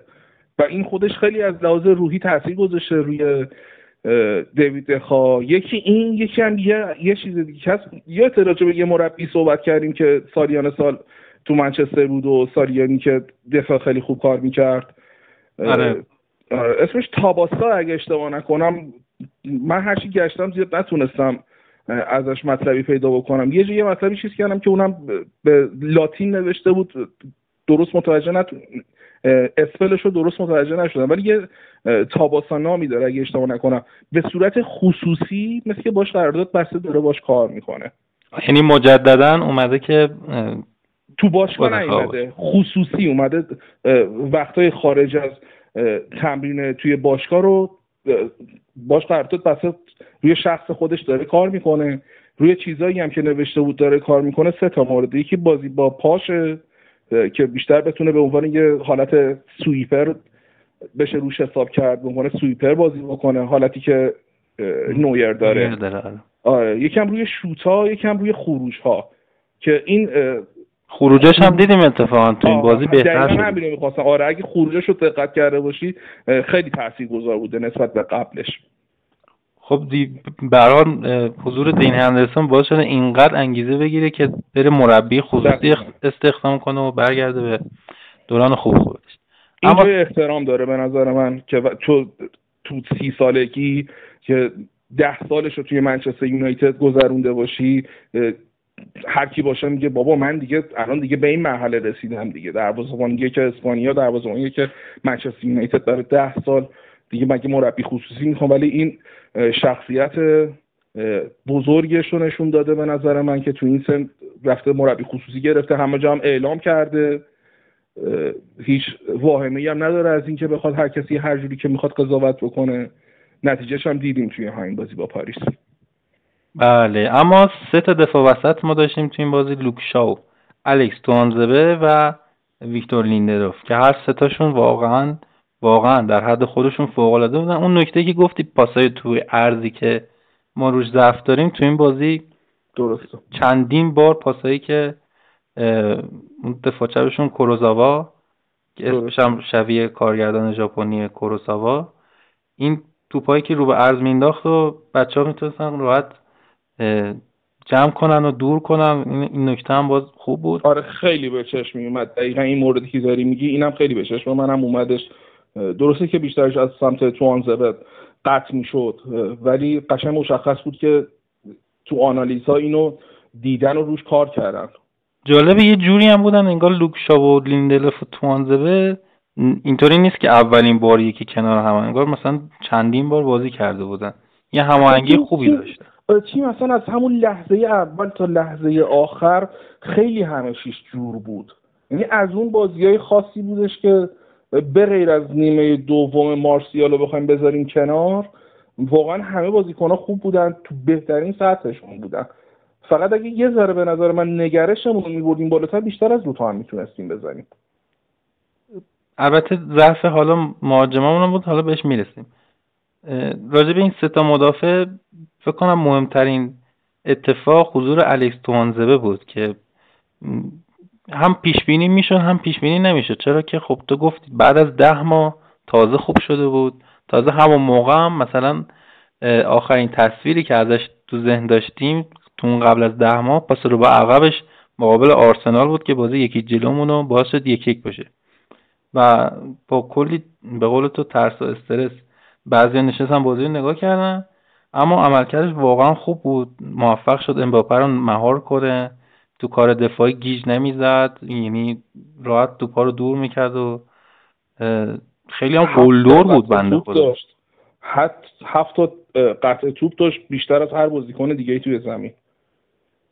و این خودش خیلی از لحاظ روحی تاثیر گذاشته روی دیوید دخا. یکی این یکی هم یه, یه چیز دیگه. هست یا راجع به یه مربی صحبت کردیم که سالیان سال تو منچستر بود و سالیانی که دفاع خیلی خوب کار می‌کرد آره. آره. اسمش تاباسا اگه اشتباه نکنم من هرچی گشتم زیاد نتونستم ازش مطلبی پیدا بکنم یه یه مطلبی چیز کردم که اونم به لاتین نوشته بود درست متوجه نتون اسپلش رو درست متوجه نشدم ولی یه تاباسا نامی داره اگه اشتباه نکنم به صورت خصوصی مثل که باش قرارداد بسته داره باش کار می‌کنه یعنی مجددا اومده که تو باشگاه نیومده. خصوصی اومده وقتای خارج از تمرین توی باشگاه رو باش قرارداد بسته روی شخص خودش داره کار می‌کنه. روی چیزایی هم که نوشته بود داره کار می‌کنه سه تا مورد. یکی بازی با پاشه که بیشتر بتونه به عنوان یه حالت سویپر بشه روش حساب کرد به عنوان سویپر بازی بکنه حالتی که نویر داره. آره. یکم روی شوتا یکم روی خروج ها که این خروجش هم دیدیم اتفاقا تو این بازی بهتر شد. همین می‌خواستم. آره اگه خروجش رو دقت کرده باشی خیلی تاثیرگذار بوده نسبت به قبلش. خب دی بران حضور دین هندرسون باعث شده اینقدر انگیزه بگیره که بره مربی خصوصی استخدام کنه و برگرده به دوران خوب خودش. اینجا احترام داره به نظر من که تو تو سی سالگی که ده سالش رو توی منچستر یونایتد گذرونده باشی هر کی باشه میگه بابا من دیگه الان دیگه به این مرحله رسیدم دیگه. دروازه‌بان که اسپانیا دروازه‌بان که منچستر یونایتد داره ده سال دیگه مگه مربی خصوصی می‌خوام. ولی این شخصیت بزرگش رو نشون داده به نظر من که تو این سن رفته مربی خصوصی گرفته. همه جا هم اعلام کرده. هیچ واهمه هم نداره از اینکه بخواد هر کسی هر جوری که می‌خواد قضاوت بکنه. نتیجهش هم دیدیم توی همین بازی با پاریس. بله اما سه تا دفاع وسط ما داشتیم توی این بازی لوکشاو الکس توانزبه و ویکتور لیندروف که هر سه تاشون واقعا واقعا در حد خودشون فوق العاده بودن. اون نکته که گفتی پاسای توی ارزی که ما روش ضعف داریم تو این بازی درسته. چندین بار پاسایی که اون دفاع چپشون کوروزاوا که اسمش هم شبیه کارگردان ژاپنی کوروساوا این توپایی که رو به عرض مینداخت و بچه ها می‌تونستن راحت جمع کنن و دور کنن. این نکته هم باز خوب بود. آره خیلی به چشم اومد دقیقا این موردی که داری میگی اینم خیلی به چشم منم اومدش. درسته که بیشترش از سمت توانزبت قطع می‌شد ولی قشنگ مشخص بود که تو آنالیزها اینو دیدن و روش کار کردن. جالبه یه جوری هم بودن انگار لوکشا و لیندلف و توانزبه اینطوری نیست که اولین بار که کنار هم انگار مثلا چندین بار بازی کرده بودن. یه هماهنگی خوبی داشته. تیم مثلا از همون لحظه اول تا لحظه آخر خیلی همه جور بود. یعنی از اون بازی های خاصی بودش که به غیر از نیمه دوم مارسیال رو بخوایم بذاریم کنار واقعا همه بازیکن خوب بودن تو بهترین سطحشون بودن. فقط اگه یه ذره به نظر من نگرشمون رو میبردیم بالاتر بیشتر از دوتا هم می‌تونستیم بزنیم البته ضعف حالا مهاجممون بود حالا بهش می‌رسیم. راجع به این ستا مدافع فکر کنم مهمترین اتفاق حضور الکس توانزبه بود که هم پیش بینی می‌شد هم پیش بینی نمی‌شد. چرا که خب تو گفتی بعد از ده ماه تازه خوب شده بود. تازه همون موقع هم مثلا آخرین تصویری که ازش تو ذهن داشتیم تو قبل از ده ماه پس رو با عقبش مقابل آرسنال بود که بازی یکی جلومون رو باعث شد یک یک باشه و با کلی به قول تو ترس و استرس بعضی نشستن بازی رو نگاه کردن. اما عملکردش واقعا خوب بود. موفق شد امباپه رو مهار کنه. تو کار دفاعی گیج نمی‌زد. یعنی راحت توپا رو دور می‌کرد و خیلی هم گلدور بود بنده خدا. هفت تا قطع توپ داشت. بیشتر از هر بازیکن دیگه توی زمین.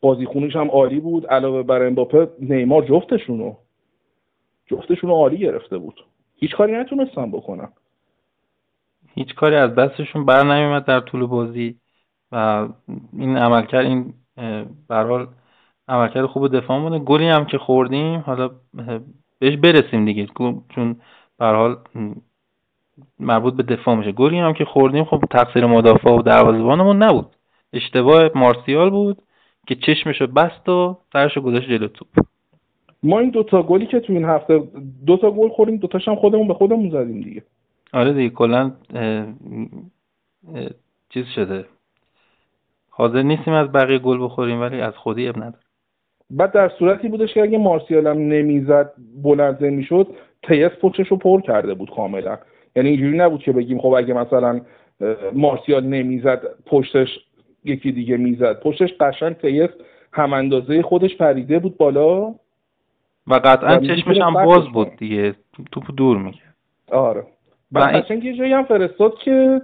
بازیخونش هم عالی بود. علاوه بر امباپه نیمار جفتشونو جفتشونو عالی گرفته بود. هیچ کاری نتونستن بکنن هیچ کاری از دستشون بر نمیومد در طول بازی و این عملکرد این برحال عملکرد خوب دفاع مونه گلی هم که خوردیم حالا بهش برسیم دیگه چون به حال مربوط به دفاع میشه. گلی هم که خوردیم خب تقصیر مدافع و دروازه‌بانمون نبود. اشتباه مارسیال بود که چشمشو بست و سرشو گذاشت جلو توپ. ما این دوتا گلی که تو این هفته دوتا گل خوردیم دوتاش هم خودمون به خودمون زدیم دیگه. آره دیگه کلا چیز شده. حاضر نیستیم از بقیه گل بخوریم ولی از خودی اب نداره بعد در صورتی بودش که اگه مارسیال هم نمی‌زد بلند می‌شد تیس پشتش رو پر کرده بود کاملا. یعنی اینجوری نبود که بگیم خب اگه مثلا مارسیال نمی‌زد پشتش یکی دیگه می‌زد. پشتش قشنگ تیس هم اندازه خودش پریده بود بالا. و قطعا چشمش هم باز بود. دیگه. توپ دور می‌کرد. آره. و قشنگ یه جایی هم فرستاد که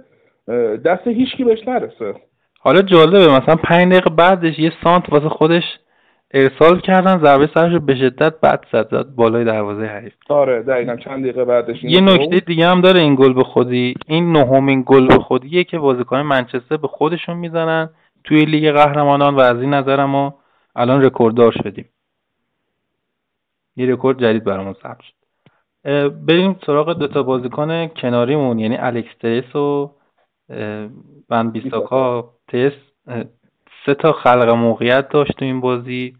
دست هیچکی بهش نرسه. حالا جالبه مثلا پنج دقیقه بعدش یه سانت واسه خودش ارسال کردن ضربه سرش به شدت بعد زد زد بالای دروازه حریف. آره دقیقا چند دقیقه بعدش یه نکته دیگه هم داره این گل به خودی. این نهمین گل به خودیه که بازیکن منچستر به خودشون می‌زنن توی لیگ قهرمانان و از این نظر ما الان رکورددار شدیم. یه رکورد جدید برامون ثبت شد. بریم سراغ دوتا بازیکن کناریمون یعنی الکس تلس و وان بیساکا تلس سه تا خلق موقعیت داشت تو این بازی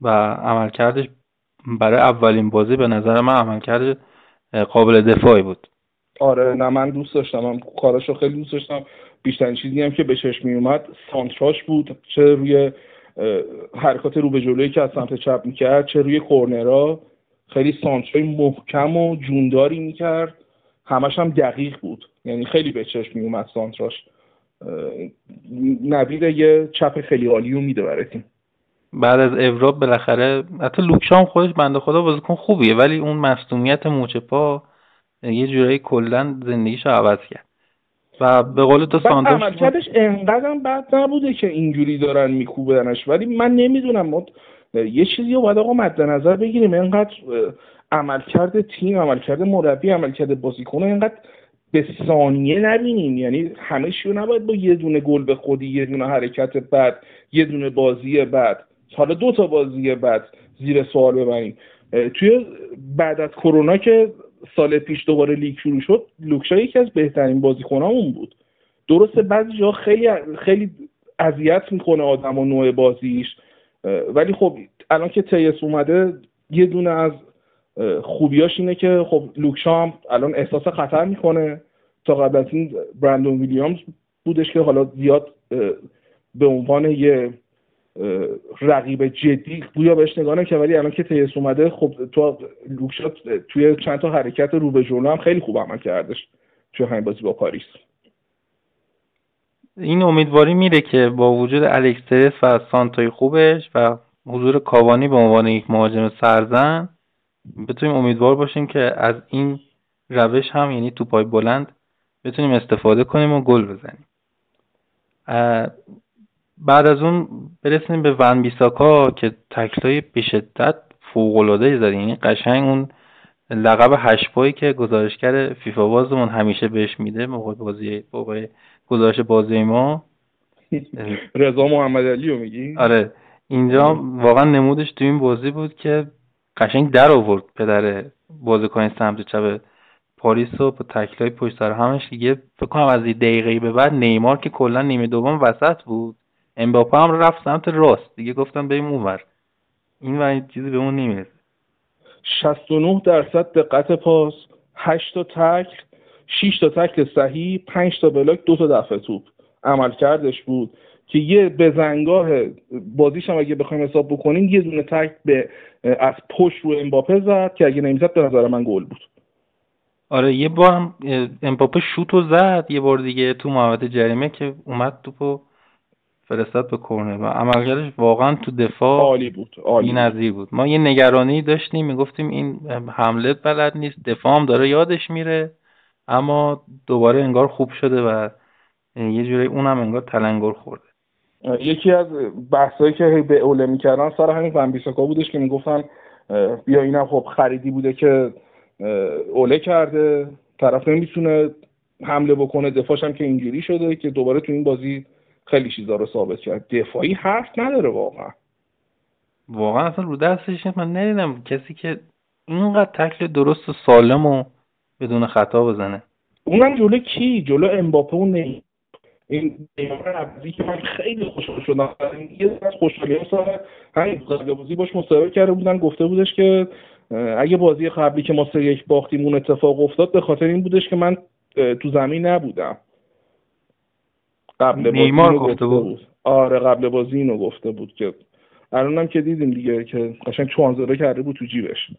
و عملکردش برای اولین بازی به نظر من عملکرد قابل دفاعی بود. آره نه من دوست داشتم. من کاراشو خیلی دوست داشتم. بیشترین چیزی هم که به چشم می اومد سانتراش بود چه روی حرکات رو به جلویی که از سمت چپ می‌کرد چه روی کورنرا. خیلی سانترهای محکم و جونداری می‌کرد. همش هم دقیق بود. یعنی خیلی به چشم میومد سانتراش. نوید یه چپ خیلی عالی رو میده برای تیم. بعد از اوراب بالاخره حتی لوکشام خودش بنده خدا بازیکن خوبیه ولی اون مصدومیت موچه پا یه جورایی کلا زندگیشو عوض کرد. و به قول تو سانتوش عملکردش انقدر بد نبوده که اینجوری دارن میکوبنش. ولی من نمی‌دونم یه چیزی رو باید آقا مد نظر بگیریم. انقدر عملکرد تیم عملکرد مربی عملکرد بازیکن اینقدر به ثانیه نبینیم. یعنی همه شو نباید با یه دونه گل به خودی یه دونه حرکت بد یه دونه بازی بد. حالا دو تا بازی بد زیر سوال ببریم. توی بعد از کرونا که سال پیش دوباره لیگ شروع شد لوکشا یکی از بهترین بازیکنامون بود. درسته بعضی جا خیلی خیلی اذیت می‌کنه آدم و نوع بازیش. ولی خب الان که تیس اومده یه دونه از خوبیاش اینه که خب لوکشام الان احساس خطر می‌کنه. تا قبل از این برندون ویلیامز بودش که حالا زیاد به عنوان یه رقیب جدی گویا بهش نگاه که ولی الان که تیس اومده خب تو لوکشات توی چند تا حرکت رو به جلو هم خیلی خوب عمل کردش. توی همین بازی با پاریس. این امیدواری میره که با وجود الکسترس و سانتوی خوبش و حضور کاوانی به عنوان یک مهاجم سرزن بتونیم امیدوار باشیم که از این روش هم یعنی توپای بلند بتونیم استفاده کنیم و گل بزنیم. بعد از اون برسیم به ون بیساکا که تکلای به شدت فوق‌العاده زد یعنی قشنگ اون لقب هشت پایی که گزارشگر فیفا بازمون همیشه بهش میده موقع بازی موقع گزارش بازی ما. رضا محمد علی رو میگی؟ آره. اینجا واقعا نمودش تو این بازی بود که قشنگ در آورد پدر بازیکن سمت چپ پاریس رو با تکلای پشت سر. همش دیگه فکر کنم از دقیقه به بعد نیمار که کلا نیمه دوم وسط بود. امباپه هم رفت سمت راست. دیگه گفتم بریم اونور این و چیزی به اون نمی‌رسه. 69 درصد دقت پاس. 8 تا تکل. 6 تا تکل صحیح 5 تا بلاک دو تا دفعه توپ. عمل کردش بود که یه بزنگاه بازیش هم اگه بخوایم حساب بکنیم یه دونه تک به از پشت رو امباپه زد که اگه نمی‌زد به نظر من گل بود. آره یه بار هم امباپه شوت زد یه بار دیگه تو محوطه جریمه که اومد توپو فرستاد به کرنر و عملکردش واقعا تو دفاع عالی بود عالی نظیر بود. ما یه نگرانی داشتیم می‌گفتیم این حمله بلد نیست دفاع هم داره یادش میره. اما دوباره انگار خوب شده و یه جوری اونم انگار تلنگر خورده. یکی از بحثایی که به اوله می‌کردن سر همین فنبیساکا بودش که می‌گفتن بیا اینم خب خریدی بوده که اوله کرده طرف نمی‌تونه حمله بکنه دفاعش هم که اینجوری شده که دوباره تو این بازی خیلی چیزا رو ثابت کرد. دفاعی حرف نداره واقعا. واقعا اصلا رو دستش من ندیدم کسی که اینقدر تکل درست و سالم و بدون خطا بزنه. اونم جلو کی؟ جلو امباپه و نی این نیمار که من خیلی خوشحال شدم. یه از خوشحالی سال همین قبل بازی باش مصاحبه کرده بودن گفته بودش که اگه بازی قبلی که ما سه یک باختیم اون اتفاق افتاد به خاطر این بودش که من تو زمین نبودم. قبل نیمار گفته بود. بود. آره قبل بازی اینو گفته بود که الانم که دیدیم دیگه که قشنگ چوانزره کرده بود تو جیبش.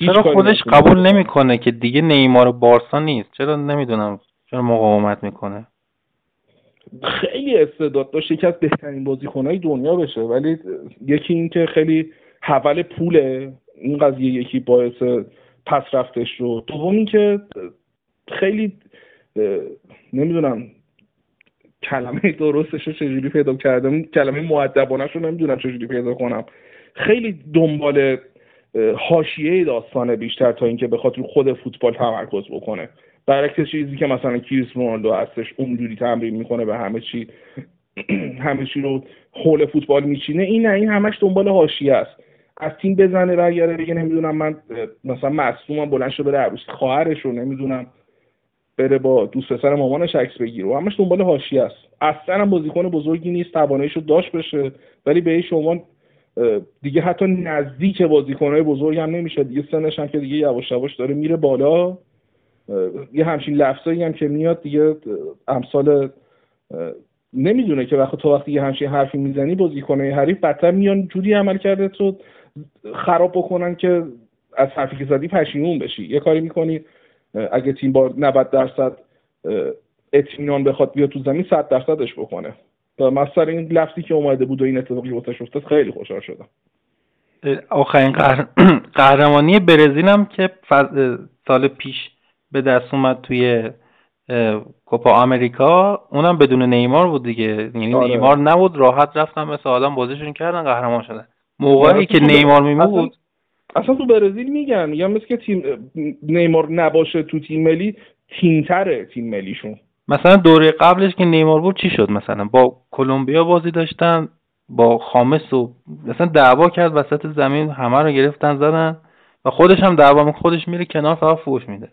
چرا خودش قبول نمی‌کنه که دیگه نیمار بارسا نیست؟ چرا نمی‌دونم چرا مقاومت می‌کنه؟ خیلی استعداد داشت یکی از بهترین بازیکنهای دنیا بشه. ولی یکی این که خیلی حول پوله این قضیه یکی باعث پس رفتش رو. دوم این که خیلی نمی‌دونم کلمه درستش رو چجوری پیدا کردم؟ کلمه معدبانش رو نمی‌دونم چجوری پیدا کنم. خیلی دنبال حاشیه داستانه بیشتر تا اینکه بخواد رو خود فوتبال تمرکز بکنه. برعکس چیزی که مثلا کریس رونالدو هستش اونجوری تمرین می‌کنه به همه چی همه چی رو حول فوتبال میچینه. این نه این همش دنبال حاشیه است. از تیم بزنه برگرده بگه نمی‌دونم من مثلا مصدومم بلند شده بره عروس خواهرش رو نمی‌دونم بره با دوست پسر مامانش عکس بگیره. و همش دنبال حاشیه است. اصلا بازیکن بزرگی نیست تواناییشو داشت بشه ولی به شما دیگه حتی نزدیک بازیکنهای بزرگ هم نمیشه. دیگه سنش هم که دیگه یواش یواش داره میره بالا. یه همچین لفظایی هم که میاد دیگه امثال نمی‌دونه که وقتی تو وقتی یه همچین حرفی می‌زنی بازیکنهای حریف بدتر میان جوری عمل کرده تو خراب بکنن که از حرفی که زدی پشیمون بشی. یه کاری می‌کنی اگه تیم با 90 درصد اطمینان بخواد بیاد تو زمین 100 درصدش بکنه. و مثلا این لفظی که اومده بود و این اتفاقی واسش افتاد خیلی خوشحال شدم. آخرین قهرمانی برزیل هم که سال پیش به دست اومد توی کوپا آمریکا اونم بدون نیمار بود دیگه. یعنی آره. نیمار نبود راحت رفتن مثل آدم بازیشون کردن قهرمان شدن. موقعی که نیمار میمود اصلا تو برزیل میگن یا مثل که تیم نیمار نباشه تو تیم ملی تیمتره تیم ملیشون. مثلا دوره قبلش که نیمار بود چی شد مثلا؟ با کلمبیا بازی داشتن با خامس و مثلا دعوا کرد وسط زمین همه رو گرفتن زدن و خودش هم دعوا خودش میره کنار فقط فوش میده.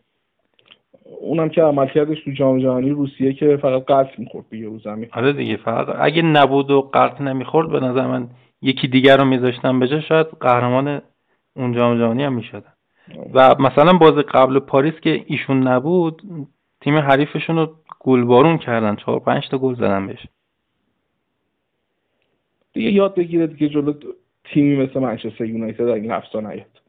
اونم که عملکردش تو جام جهانی روسیه که فقط قلط می‌خورد دیگه رو زمین. آره دیگه فقط اگه نبود و قلط نمی‌خورد به نظر من یکی دیگر رو میذاشتن بجا شاید قهرمان اون جام جهانی هم می‌شدن. و مثلا بازی قبل پاریس که ایشون نبود تیم حریفشون رو گلبارون کردن. چهار پنج تا گل زدن بهش. دیگه یاد بگیره دیگه جلو تیمی مثل منچستر یونایتد این هفته نیاد.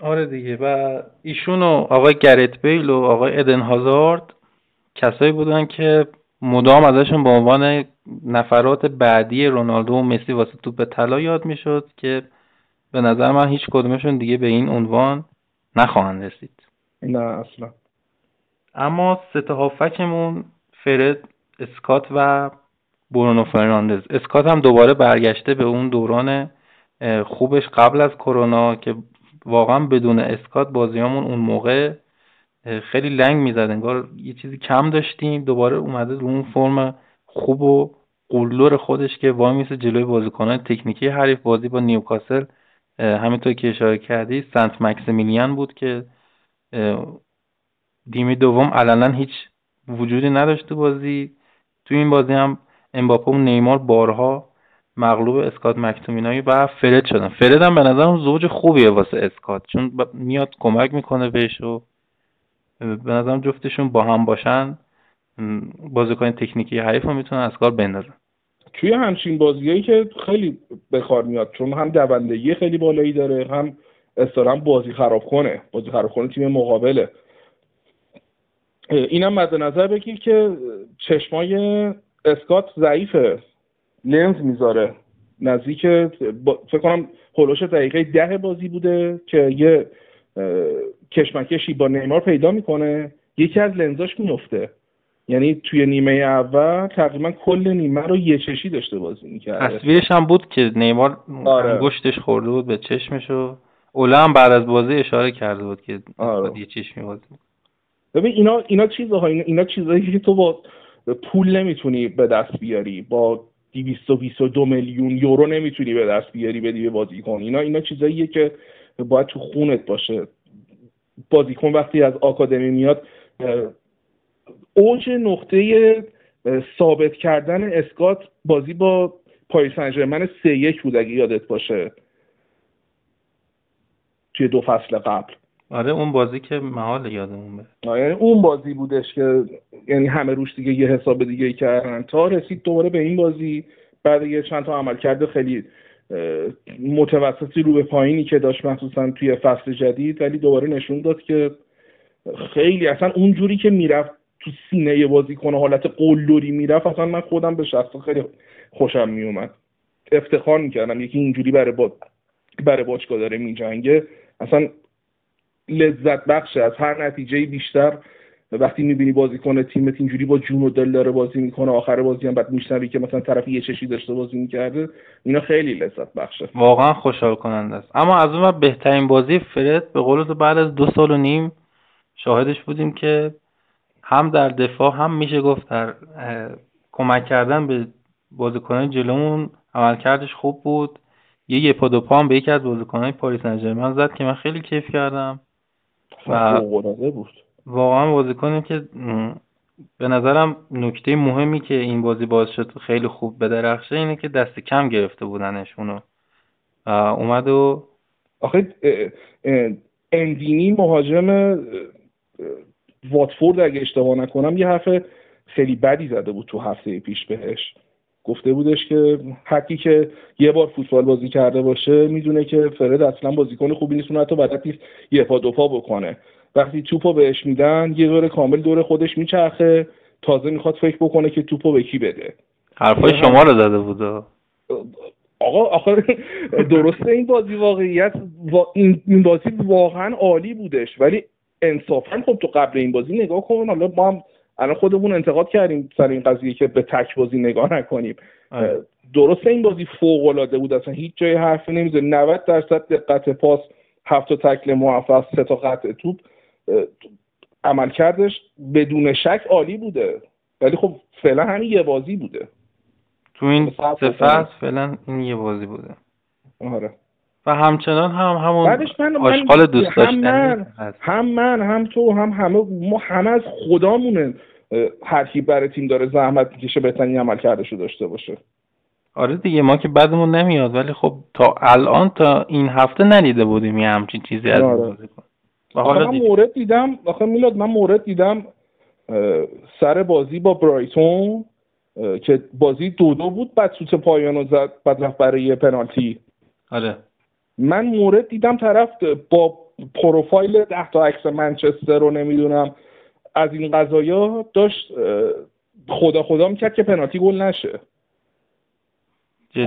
آره دیگه. و ایشون و آقای گرت بیل و آقای ادن هازارد کسایی بودن که مدام ازشون به عنوان نفرات بعدی رونالدو و مسی واسه توپ طلا یاد می‌شد که به نظر من هیچ کدومشون دیگه به این عنوان نخواهند رسید. نه اصلا. اما سه هافکمون فرد اسکات و برونو فرناندز. اسکات هم دوباره برگشته به اون دوران خوبش قبل از کرونا که واقعا بدون اسکات بازیامون اون موقع خیلی لنگ می‌زد. انگار یه چیزی کم داشتیم. دوباره اومده رو اون فرم خوب و قلدر خودش که وای میسه جلوی بازیکنان تکنیکی حریف بازی با نیوکاسل همینطور که اشاره کردی سنت مکسیمیلیان بود که دیمی دوم علنا هیچ وجودی نداشت تو بازی. تو این بازی هم امباپه و نیمار بارها مغلوب اسکات مکتومینایی و فرد شدن. فرد هم به نظرم زوج خوبیه واسه اسکات چون میاد کمک می‌کنه بهش و به نظرم جفتشون با هم باشن. بازیکن تکنیکی حریف رو می‌تونن از کار بندازن. توی همچین بازیایی که خیلی به کار میاد چون هم دوندگی خیلی بالایی داره هم اصطلاحا بازی خراب کنه. بازی خراب کنه تیم مقابله. اینم مد نظر بگیر که چشمای اسکات ضعیفه. لنز می‌ذاره. نزدیک فکر کنم هلوش دقیقه ده بازی بوده که یه کشمکشی با نیمار پیدا می‌کنه. یکی از لنزاش میفته یعنی توی نیمه اول تقریبا کل نیمه رو یه چشی داشته بازی می‌کرد. تصویرش هم بود که نیمار آره. گشتش خورده بود به چشمش و اولا هم بعد از بازی اشاره کرده بود که آره. یه چشمی بازی ببین اینا اینا چیزها اینا, چیزهایی که تو با پول نمی‌تونی به دست بیاری با 222 میلیون یورو نمی‌تونی به دست بیاری بدی به بازیکن. اینا اینا چیزاییه که باید تو خونت باشه. بازیکن وقتی از آکادمی میاد اوج نقطه ثابت کردن اسکات بازی با پاریس سن سه یک بود اگه یادت باشه. توی دو فصل قبل. آره اون بازی که محال یادمون به یعنی اون بازی بودش که یعنی همه روش دیگه یه حساب دیگه ای کردن. تا رسید دوباره به این بازی بعد یه چند تا عمل کرده خیلی متوسطی رو به پایینی که داشت مخصوصا توی فصل جدید ولی دوباره نشون داد که خیلی اصلا اونجوری که می‌رفت تو سینه بازی کنه حالت قلدری می‌رفت اصلا من خودم به شخص خیلی خوشم میومد افتخار می‌کردم یکی اینجوری برای با... برای باشگاه داره میجنگه. اصلا لذت بخشه از هر نتیجه بیشتر. وقتی می‌بینی بازیکن تیمت اینجوری با جون و دل داره بازی می‌کنه آخر بازی هم بعد میشنوی که مثلا طرف یه چشی داشته بازی می‌کرده اینا خیلی لذت بخشه واقعا خوشحال کننده است. اما از اون بهترین بازی فرد به قول بعد از دو سال و نیم شاهدش بودیم که هم در دفاع هم میشه گفت در کمک کردن به بازیکنان جلومون عملکردش خوب بود. یه یه پا دو پا به یکی از بازیکنان پاریس سن زد که من خیلی کیف کردم. و بود. واقعا بازیکنی که به نظرم نکته مهمی که این بازی باز شد خیلی خوب به درخشه اینه که دست کم گرفته بودنش اونو. اومد و آخه اندینی مهاجم واتفورد اگه اشتباه نکنم یه حرف خیلی بدی زده بود تو هفته پیش بهش. گفته بودش که حتی که یه بار فوتبال بازی کرده باشه می‌دونه که فرد اصلا بازیکن خوبی نیست اون حتی بلد نیست یه پا دو پا بکنه. وقتی توپو بهش میدن یه دور کامل دور خودش میچرخه. تازه می‌خواد فکر بکنه که توپو به کی بده. حرفای شما رو زده بود. آقا آخر درسته این بازی واقعیت. این بازی واقعا عالی بودش ولی انصافا خب تو قبل این بازی نگاه کن. حالا ما هم الان خودمون انتقاد کردیم سر این قضیه که به تک بازی نگاه نکنیم. آره. درسته این بازی فوق العاده بود. اصلا هیچ جای حرفی نمیزه 90 درصد دقت پاس هفت تکل موفق سه تا قطع توپ. عمل کردش بدون شک عالی بوده. ولی خب فعلا همین یه بازی بوده. تو این سه فصل فعلا این یه بازی بوده. آره. و همچنان هم همون من آشغال دوست داشتنی هم من هم من هم تو هم همه ما همه از خدامونه هر کی برای تیم داره زحمت می‌کشه بهترین عمل کرده داشته باشه. آره دیگه ما که بدمون نمیاد ولی خب تا الان تا این هفته ندیده بودیم یه همچین چیزی از آره. حالا من مورد دیدم آخه میلاد من مورد دیدم سر بازی با برایتون که بازی دو دو بود بعد سوت پایان رو زد بعد رفت برای پنالتی. آره. من مورد دیدم طرف با پروفایل ده تا عکس منچستر رو نمی‌دونم از این قضایا داشت خدا خدا می‌کرد که پنالتی گل نشه.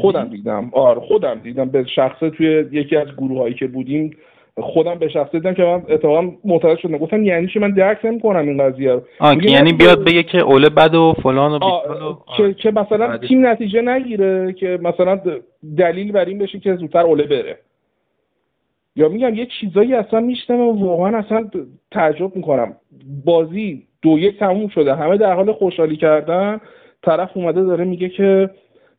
خودم دیدم. آره خودم دیدم. به شخصه توی یکی از گروه هایی که بودیم خودم به شخصه دیدم که من اتفاقا معترض شدم. گفتم یعنی چی؟ من درک کنم این قضیه رو. یعنی بیاد بگه که اوله بد و فلان و که, که مثلا تیم نتیجه نگیره که مثلا دلیل بر این بشه که زودتر اوله بره. یا میگم یه چیزایی اصلا میشتم و واقعا اصلا تعجب می‌کنم. بازی دو یک تموم شده. همه در حال خوشحالی کردن. طرف اومده داره میگه که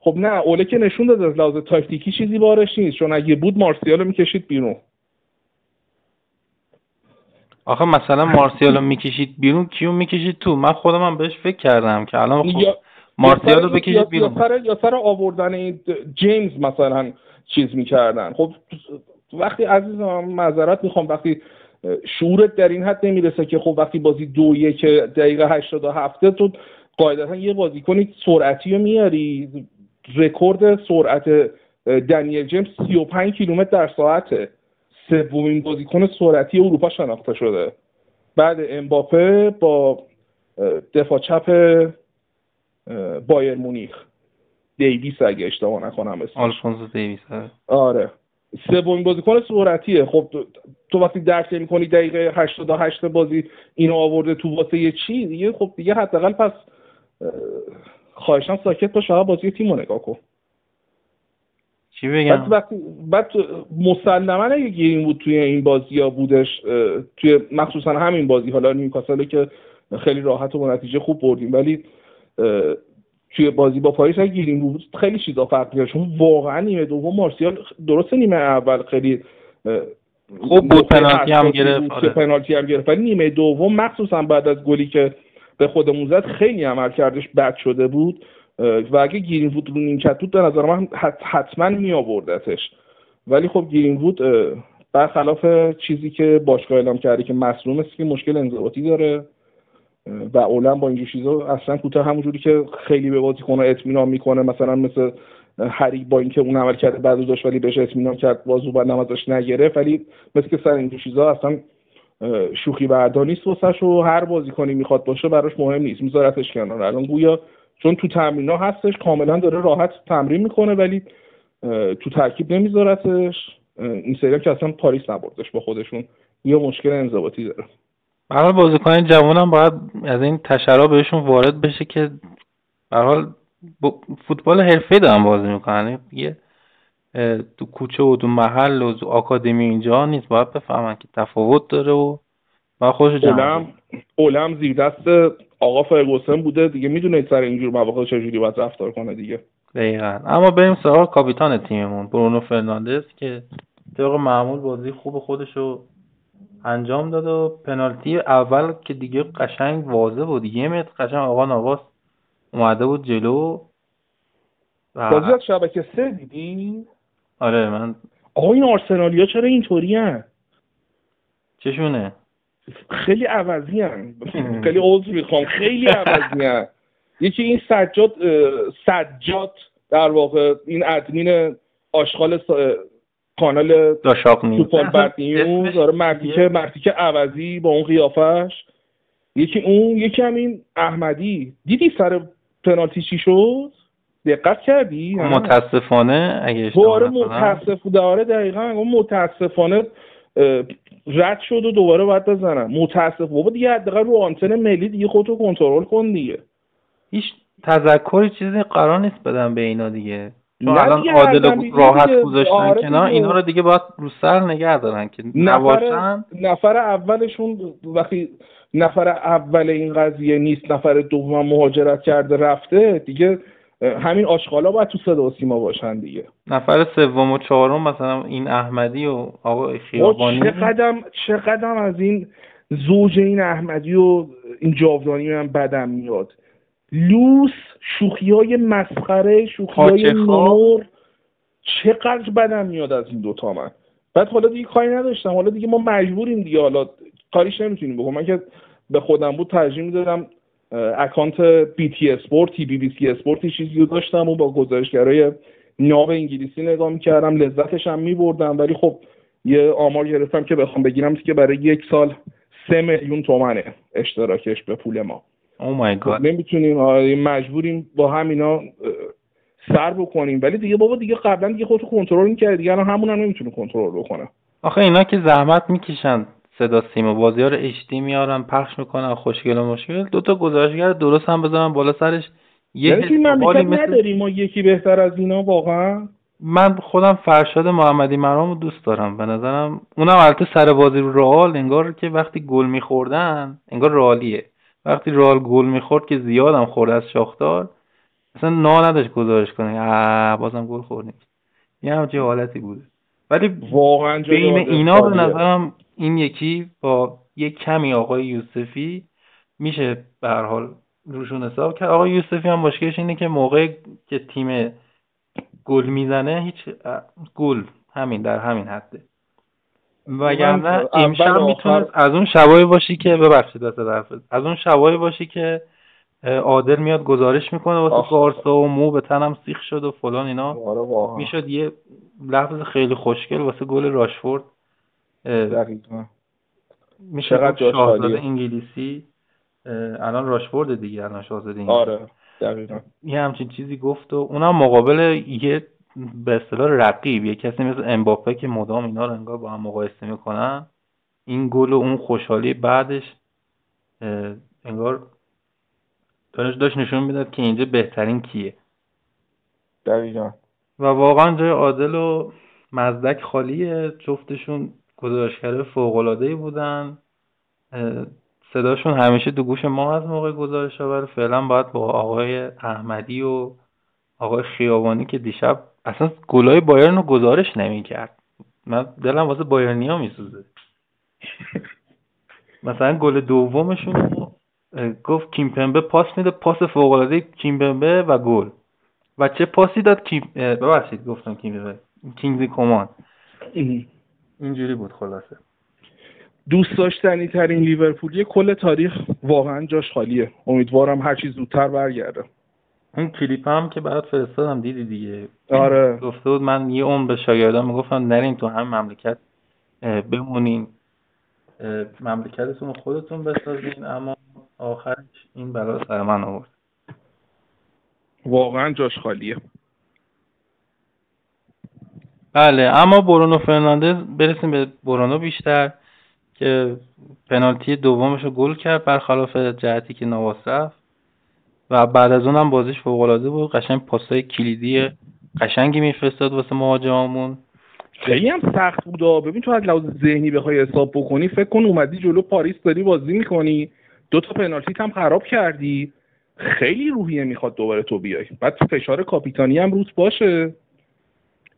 خب نه اوله که نشون داده از لحاظ تاکتیکی چیزی بارش نیست. چون اگه بود مارسیال می‌کشید بیرون. آخه مثلا مارسیال رو می‌کشید بیرون کیو می‌کشید تو؟ من خودم هم بهش فکر کردم که الان خب مارسیال رو بکشید بیرون. یا سر آوردن جیمز مثلا چیز می‌کردن. خب وقتی عزیزم معذرت می‌خوام وقتی شعورت در این حد نمی‌رسه که خب وقتی بازی دو یک دقیقه هشتاد هفته تو قاعدتا یه بازیکنی سرعتی رو میاری. رکورد سرعت دنیل جیمز 35 کیلومتر در ساعته. سومین بازیکن سرعتی اروپا شناخته شده. بعد امباپه با دفاع چپ بایر مونیخ. دیویس اگه اشتباه نکنم اسمش. آلفونسو دیویس آره. سومین بازیکن سرعتیه. خب تو وقتی درک نمی‌کنی دقیقه 88 بازی اینو آورده تو واسه یه چی؟ دیگه خب دیگه حداقل پس خواهشان ساکت باش فقط بازی تیم رو نگاه کن. چی بگم؟ بعد, بعد مسلما اگه گیرین بود توی این بازی ها بودش توی مخصوصا همین بازی حالا نیوکاسل که خیلی راحت و نتیجه خوب بردیم ولی توی بازی با پاریس اگه گیرین بود خیلی چیزا فرق می‌کرد. چون واقعا نیمه دوم مارسیال درسته نیمه اول خیلی خوب بود پنالتی هم گرفت. آره. پنالتی هم گرفت. ولی نیمه دوم مخصوصا بعد از گلی که به خودمون زد خیلی عمل کردش بد شده بود. و اگه گیرین وود رو نیمکت بود به نظر من حتما می آوردتش ولی خب گیرین وود برخلاف چیزی که باشگاه اعلام کرده که مصروم است که مشکل انضباطی داره. و اولا با اینجور چیزا اصلا کوتاه همونجوری که خیلی به بازیکن اطمینان می‌کنه. مثلا مثل هری با اینکه اون عمل کرده بعد داشت ولی بهش اطمینان کرد بازو بعد نمازش نگرفت. ولی مثل که سر اینجور چیزا اصلا شوخی بردار نیست واسش و هر بازیکنی می‌خواد باشه براش مهم نیست. میذارتش کنار. الان گویا چون تو تمرین ها هستش کاملا داره راحت تمرین می‌کنه ولی تو ترکیب نمیذارتش. این سری که اصلا پاریس نبردش با خودشون. یه مشکل انضباطی داره. برای بازیکن جوان هم باید از این تشرا بهشون وارد بشه که به حال فوتبال حرفه دارن بازی می‌کنن. یه تو کوچه و تو محل و تو آکادمی اینجا نیست. باید بفهمن که تفاوت داره و باید خودش اولم اولم زیر دست آقا فرگوسن بوده. دیگه می‌دونه سر اینجور مواقع چجوری باید رفتار کنه دیگه. دقیقا. اما بریم سراغ کاپیتان تیممون. برونو فرناندز که طبق معمول بازی خوب خودش رو انجام داد و پنالتی اول که دیگه قشنگ واضح بود. یه متر قشنگ آقا نواس اومده بود جلو بازی از شبکه سه دیدی؟ آره من آقا این آرسنالیا چرا اینطوری چشونه؟ خیلی عوضی خیلی عوض می‌خوام. خیلی عوضی یکی این سجاد سجاد در واقع این ادمین آشغال کانال داشاق فوتبال بد نیوز داره مردی که مردی که عوضی با اون قیافش. یکی اون یکی هم این احمدی. دیدی سر پنالتی چی شد؟ دقت کردی؟ متاسفانه اگه آره متاسف داره دقیقا. متاسفانه رد شد و دوباره باید بزنم متاسف. بابا دیگه حداقل رو آنتن ملی دیگه خودتو کنترل کن دیگه. هیچ تذکری چیزی قرار نیست بدم به اینا دیگه. چون الان عادل راحت گذاشتن آره کنار اینا رو دیگه باید رو سر نگه دارن که نفر, نفر اولشون وقتی نفر اول این قضیه نیست نفر دوم مهاجرت کرده رفته دیگه همین آشغالا باید تو صدا و سیما باشن دیگه. نفر سوم و چهارم مثلا این احمدی و آقا خیابانی. چقدر چقدر از این زوج این احمدی و این جاودانی من بدم میاد. لوس شوخی های مسخره شوخی های نور. چقدر بدم میاد از این دوتا من. بعد حالا دیگه کاری نداشتم. حالا دیگه ما مجبوریم دیگه. حالا کاریش نمی‌تونیم بکنم من که به خودم بود ترجیح می‌دادم اکانت BT Sport ی BBC Sport ی چیزی رو داشتم و با گزارشگرای ناو انگلیسی نگاه می‌کردم. لذتش هم میبردم. ولی خب یه آمار گرفتم که بخوام بگیرم که برای یک سال سه میلیون تومنه اشتراکش به پول ما. oh my God نمی‌تونیم مجبوریم با همینا سر بکنیم. ولی دیگه بابا دیگه قبلا دیگه خودتو کنترل می‌کردی. دیگه الان همون هم نمی‌تونه کنترل بکنه آخه اینا که زحمت می‌کشن صدا سیما. بازی ها رو اشتی میارن پخش می‌کنن خوشگل و مشکل. دو تا گزارشگر درست هم بزنن بالا سرش. یه یعنی مثل... نداریم ما یکی بهتر از اینا واقعا؟ من خودم فرشاد محمدی مرام رو دوست دارم. به نظرم اونم البته سر بازی رو رئال انگار که وقتی گل میخوردن انگار رئالیه. وقتی رئال گل می‌خورد که زیادم خورد از شاختار اصلا نا نداشت گزارش کنه. بازم گل خوردیم یه همچین حالتی بوده. ولی واقعا بین اینا به نظرم این یکی با یک کمی آقای یوسفی میشه به هر حال روشون حساب کرد. آقای یوسفی هم مشکلش اینه که موقع که تیم گل می‌زنه هیچ گل همین در همین حده. وگرنه امشب می‌تونه از اون شبایی باشی که ببخشید از اون شبایی باشی که عادل میاد گزارش می‌کنه واسه گارسا و مو به تنم سیخ شد و فلان اینا. آره می‌شد یه لفظ خیلی خوشگل واسه گل راشفورد. میشه شاهزاده انگلیسی. الان راشفورد دیگه الان شاهزاده انگلیسی. آره دقیقا. یه همچین چیزی گفت و اونم مقابل یه به اصطلاح رقیب یه کسی مثل امباپه که مدام اینا رو انگار با هم مقایسه می‌کنن این گل و اون خوشحالی بعدش انگار داشت داشت نشون می‌داد که اینجا بهترین کیه. دقیقا. و واقعا جای عادل و مزدک خالیه. جفتشون گزارشگر فوقالعاده بودن. صداشون همیشه دو گوش ما از موقع گزارش ها فعلا باید با آقای احمدی و آقای خیابانی که دیشب اصلا گلای بایرن رو گزارش نمی‌کرد. من دلم واسه بایرنی ها میسوزه. مثلا گل دومشون گفت کیمپمبه پاس میده پاس فوق العاده کیمپمبه و گل. و چه پاسی داد کیم ببخشید گفتم کیمپمبه. کینگزی کمان. اینجوری بود خلاصه. دوست داشتنی ترین لیورپولی کل تاریخ واقعا جاش خالیه. امیدوارم هر چیز زودتر برگرده. اون کلیپ هم که برات فرستادم دیدی دیگه. آره. گفته بود من یه عمر به شاگردان می‌گفتم نرین تو هم مملکت بمونین. مملکتتون خودتون بسازین اما آخرش این بلا سر من آورد. واقعا جاش خالیه. بله اما برونو فرناندز برسیم به برونو بیشتر که پنالتی دومش رو گل کرد برخلاف جهتی که نواس رفت. و بعد از اونم بازیش فوق العاده بود. قشنگ پاسای کلیدی قشنگی میفرستاد واسه مهاجمامون. خیلی هم سخت بود. ببین تو از لحاظ ذهنی بخوای حساب بکنی فکر کن اومدی جلو پاریس داری بازی می‌کنی. دو تا پنالتی هم خراب کردی. خیلی روحیه می‌خواد دوباره تو بیای. بعد فشار کاپیتانی هم روز باشه.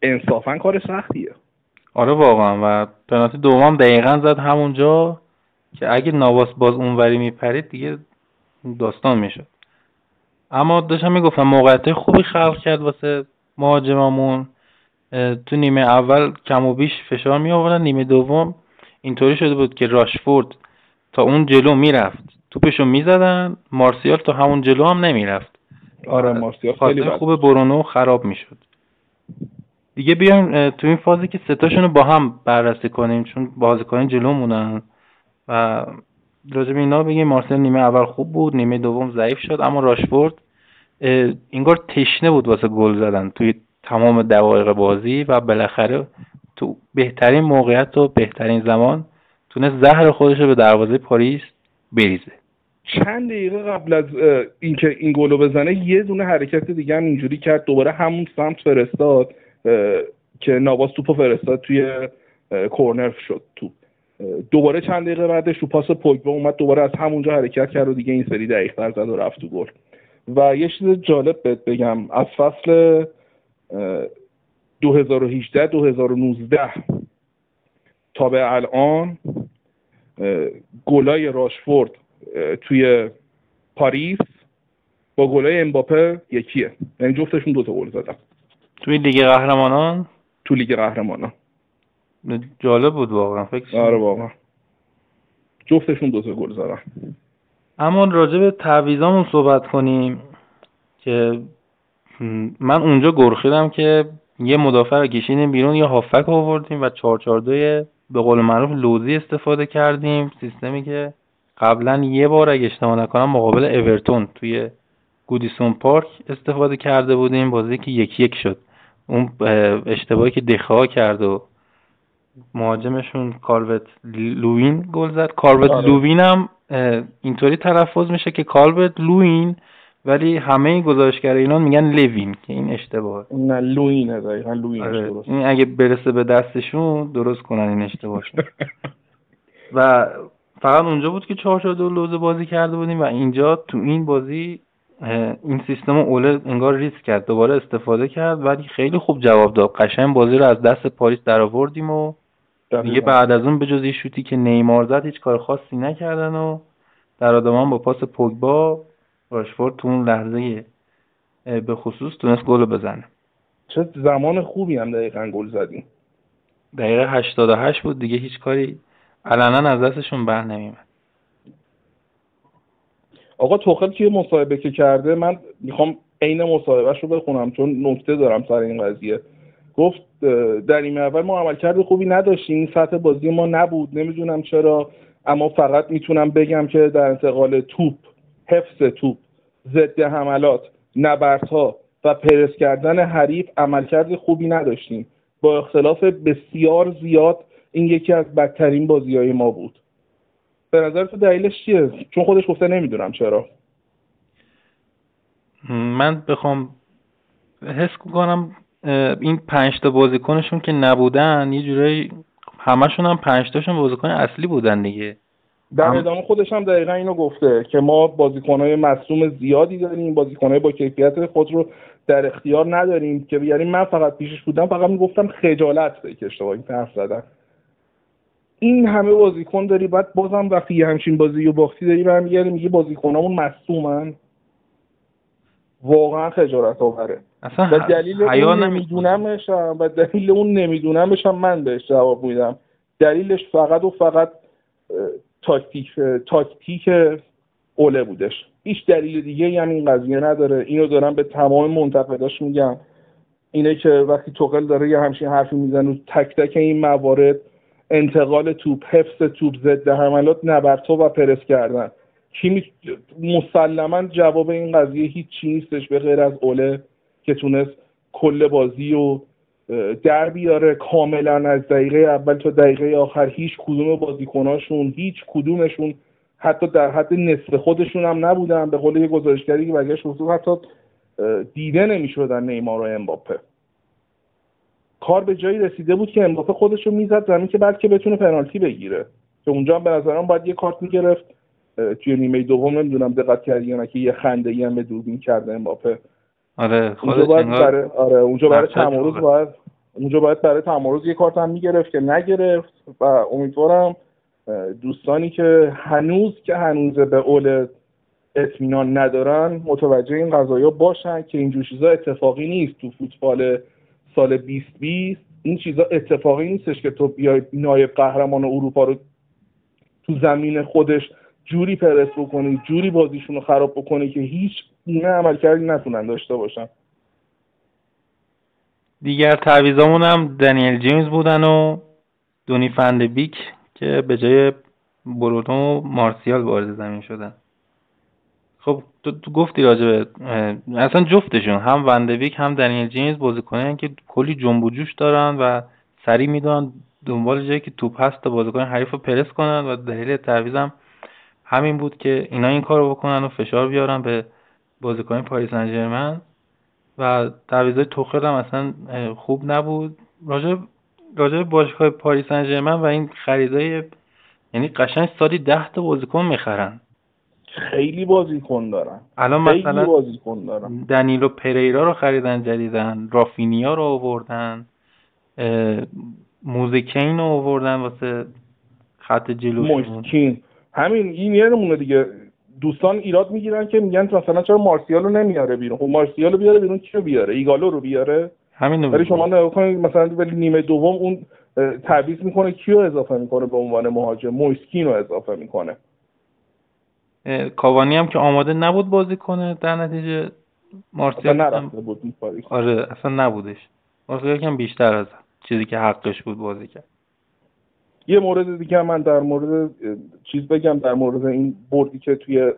انصافا کار سختیه. آره واقعا. و پنالتی دوم دقیقا زد همونجا که اگه نواس باز اونوری میپرید دیگه داستان می‌شد. اما داشتم می‌گفتم موقعیت خوبی خلق کرد واسه مهاجممون تو نیمه اول کم و بیش فشار می آوردن نیمه دوم اینطوری شده بود که راشفورد تا اون جلو می‌رفت. توپشو می‌زدن مارسیال تا همون جلو هم نمی‌رفت. آره مارسیال خیلی خوب برونو خراب می‌شد. دیگه بیایم تو این فازی که ستاشون رو با هم بررسی کنیم چون بازیکن جلو مونن و راجب اینا بگیم مارسل نیمه اول خوب بود نیمه دوم ضعیف شد اما راشفورد اینگار تشنه بود واسه گل زدن توی تمام دقایق بازی و بالاخره تو بهترین موقعیت و بهترین زمان تونست زهر خودش رو به دروازه پاریس بریزه. چند دقیقه قبل از اینکه این گلو بزنه یه دونه حرکت دیگه هم اینجوری کرد. دوباره همون سمت فرستاد که نواز توپو فرستاد توی کورنر شد تو دوباره چند دقیقه بعدش رو پاس پوگبا اومد دوباره از همونجا حرکت کرد و دیگه این سری دقیق زد و رفت تو گل. و یه چیز جالب بهت بگم. از فصل 2018 2019 تا به الان گلای راشفورد توی پاریس با گلای امباپه یکیه. یعنی جفتشون دو تا گل زدن. توی لیگ قهرمانان؟ تو لیگ قهرمانان. جالب بود واقعا فکر آره واقعا. جفتشون دو تا گل زدن. اما راجع به تعویضامون صحبت کنیم که من اونجا گرخیدم که یه مدافع رو کشیدیم بیرون یه هافک آوردیم و 442 به قول معروف لوزی استفاده کردیم. سیستمی که قبلا یه بار اگه اشتباه نکنم مقابل اورتون توی گودیسون پارک استفاده کرده بودیم. بازی که یکی یک شد. اون اشتباهی که دخا کرد و مهاجمشون کالورت لوین گل زد. کالورت آره. لوین هم اینطوری تلفظ میشه که کالورت لوین ولی همه گزارشگر اینا میگن لوین که این اشتباه نه لوین دقیقا لوین آره. این اگه برسه به دستشون درست کنن این اشتباهشون و فقط اونجا بود که چهار دو لوزه بازی کرده بودیم و اینجا تو این بازی این سیستم اوله انگار ریسک کرد. دوباره استفاده کرد ولی خیلی خوب جواب داد. قشنگ بازی رو از دست پاریس در آوردیم و دیگه بعد از اون به جز شوتی که نیمار زد هیچ کار خاصی نکردن و در آدمان با پاس پوگبا راشفورد تو اون لحظه به خصوص تونست گل بزنه. چه زمان خوبی هم دقیقا گل زدیم. دقیقه 88 بود دیگه هیچ کاری علنا از دستشون بر نمیمد آقا توخل که مصاحبه که کرده؟ من می‌خوام عین مصاحبهش رو بخونم چون نکته دارم سر این قضیه. گفت در این اول ما عملکرد خوبی نداشتیم سطح بازی ما نبود نمی‌دونم چرا اما فقط می‌تونم بگم که در انتقال توپ حفظ توپ ضد حملات نبردها و پرس کردن حریف عملکرد خوبی نداشتیم. با اختلاف بسیار زیاد این یکی از بدترین بازی های ما بود. به نظر تو دلیلش چیه؟ چون خودش گفته نمی‌دونم چرا. من بخوام حس کنم این پنج تا بازیکنشون که نبودن یه جورایی همشون هم پنج تاشون بازیکن اصلی بودن دیگه. در هم... ادامه خودش هم دقیقا اینو گفته که ما بازیکنهای مصوم زیادی داریم بازیکنهای با کیفیت خود رو در اختیار نداریم که یعنی من فقط پیشش بودم فقط می‌گفتم خجالت که اشتباهی حرف زدن. این همه بازیکن داری بعد بازم وقتی یه همچین بازی و باختی داری برمیگردی میگه بازیکنامون مصومن؟ واقعا خجالت آوره. اصلا و دلیل اون نمیدونمش و دلیل اون نمیدونمش من بهش جواب میدم. دلیلش فقط و فقط تاکتیک تاکتیک اوله بودش. هیچ دلیل دیگه یعنی این قضیه نداره. اینو دارم به تمام منتقداش میگم. اینه که وقتی توقل داره یه همچین حرفی می‌زنه تک تک این موارد انتقال توپ حفظ توپ ضد حملات نبرتو و پرس کردن. کی مسلما جواب این قضیه هیچ چی نیستش به غیر از اوله که تونست کل بازی و در بیاره کاملا از دقیقه اول تا دقیقه آخر. هیچ کدوم بازیکناشون هیچ کدومشون حتی در حد نصف خودشون هم نبودن. به قول یه گزارشگری که برگشت حتی دیده نمی‌شدن نیمار و امباپه. کار به جایی رسیده بود که امباپه خودش رو می‌زد زمین که بعد که بتونه پنالتی بگیره. که اونجا هم به نظرم باید یه کارت می‌گرفت. توی نیمه دوم نمی‌دونم دقت کردی یا نه که یه خنده ای هم به دوربین کرده امباپه. آره اونجا باید برای آره اونجا برای تمارض باید اونجا باید برای تمارض یه کارت هم می‌گرفت که نگرفت و امیدوارم دوستانی که هنوز که هنوز به اول اطمینان ندارن متوجه این قضايا باشن که اینجور چیزا اتفاقی نیست تو فوتبال سال 2020 این چیزا اتفاقی نیستش که تو بیای نایب قهرمان اروپا رو تو زمین خودش جوری پرس بکنی جوری بازیشون رو خراب بکنی که هیچ گونه عملکردی نتونن داشته باشن. دیگر تعویضامون هم دنیل جیمز بودن و دونی بیک که به جای برونو مارسیال وارد زمین شدن. خب تو, تو گفتی راجبه اصلا جفتشون هم وندویک هم دنیل جیمز بازیکنن که کلی جنب و جوش دارن و سریع می‌دونن دنبال جایی که توپ هست تا بازیکن حریف رو پرس کنن و دلیل تعویضم همین بود که اینا این کارو بکنن و فشار بیارن به بازیکن پاریس سن و تعویضای توخل هم اصلا خوب نبود. راجع راجع باشگاه پاریس سن و این خریدای یعنی قشنگ سالی ده تا بازیکن می‌خرن. خیلی بازیکن دارن. الان مثلا بازیکن دارن. دنیلو پریرا رو خریدن جدیدن. رافینیا رو آوردن. موزیکین رو آوردن واسه خط جلوشون. مویس کین همین این یه نمونه دیگه. دوستان ایراد می‌گیرن که میگن مثلا چرا مارسیال رو نمیاره بیرون؟ خب مارسیال رو بیاره بیرون کیو بیاره؟ ایگالو رو بیاره؟ همین ولی شما نگاه کنید مثلا ولی نیمه دوم اون تعویض می‌کنه کیو اضافه می‌کنه به عنوان مهاجم؟ مویس کین رو اضافه می‌کنه. کاوانی هم که آماده نبود بازی کنه در نتیجه مارسیال نرفته بود آره اصلا نبودش. مارسیال کم بیشتر از چیزی که حقش بود بازی کرد. یه مورد دیگه من در مورد چیز بگم در مورد این بردی که توی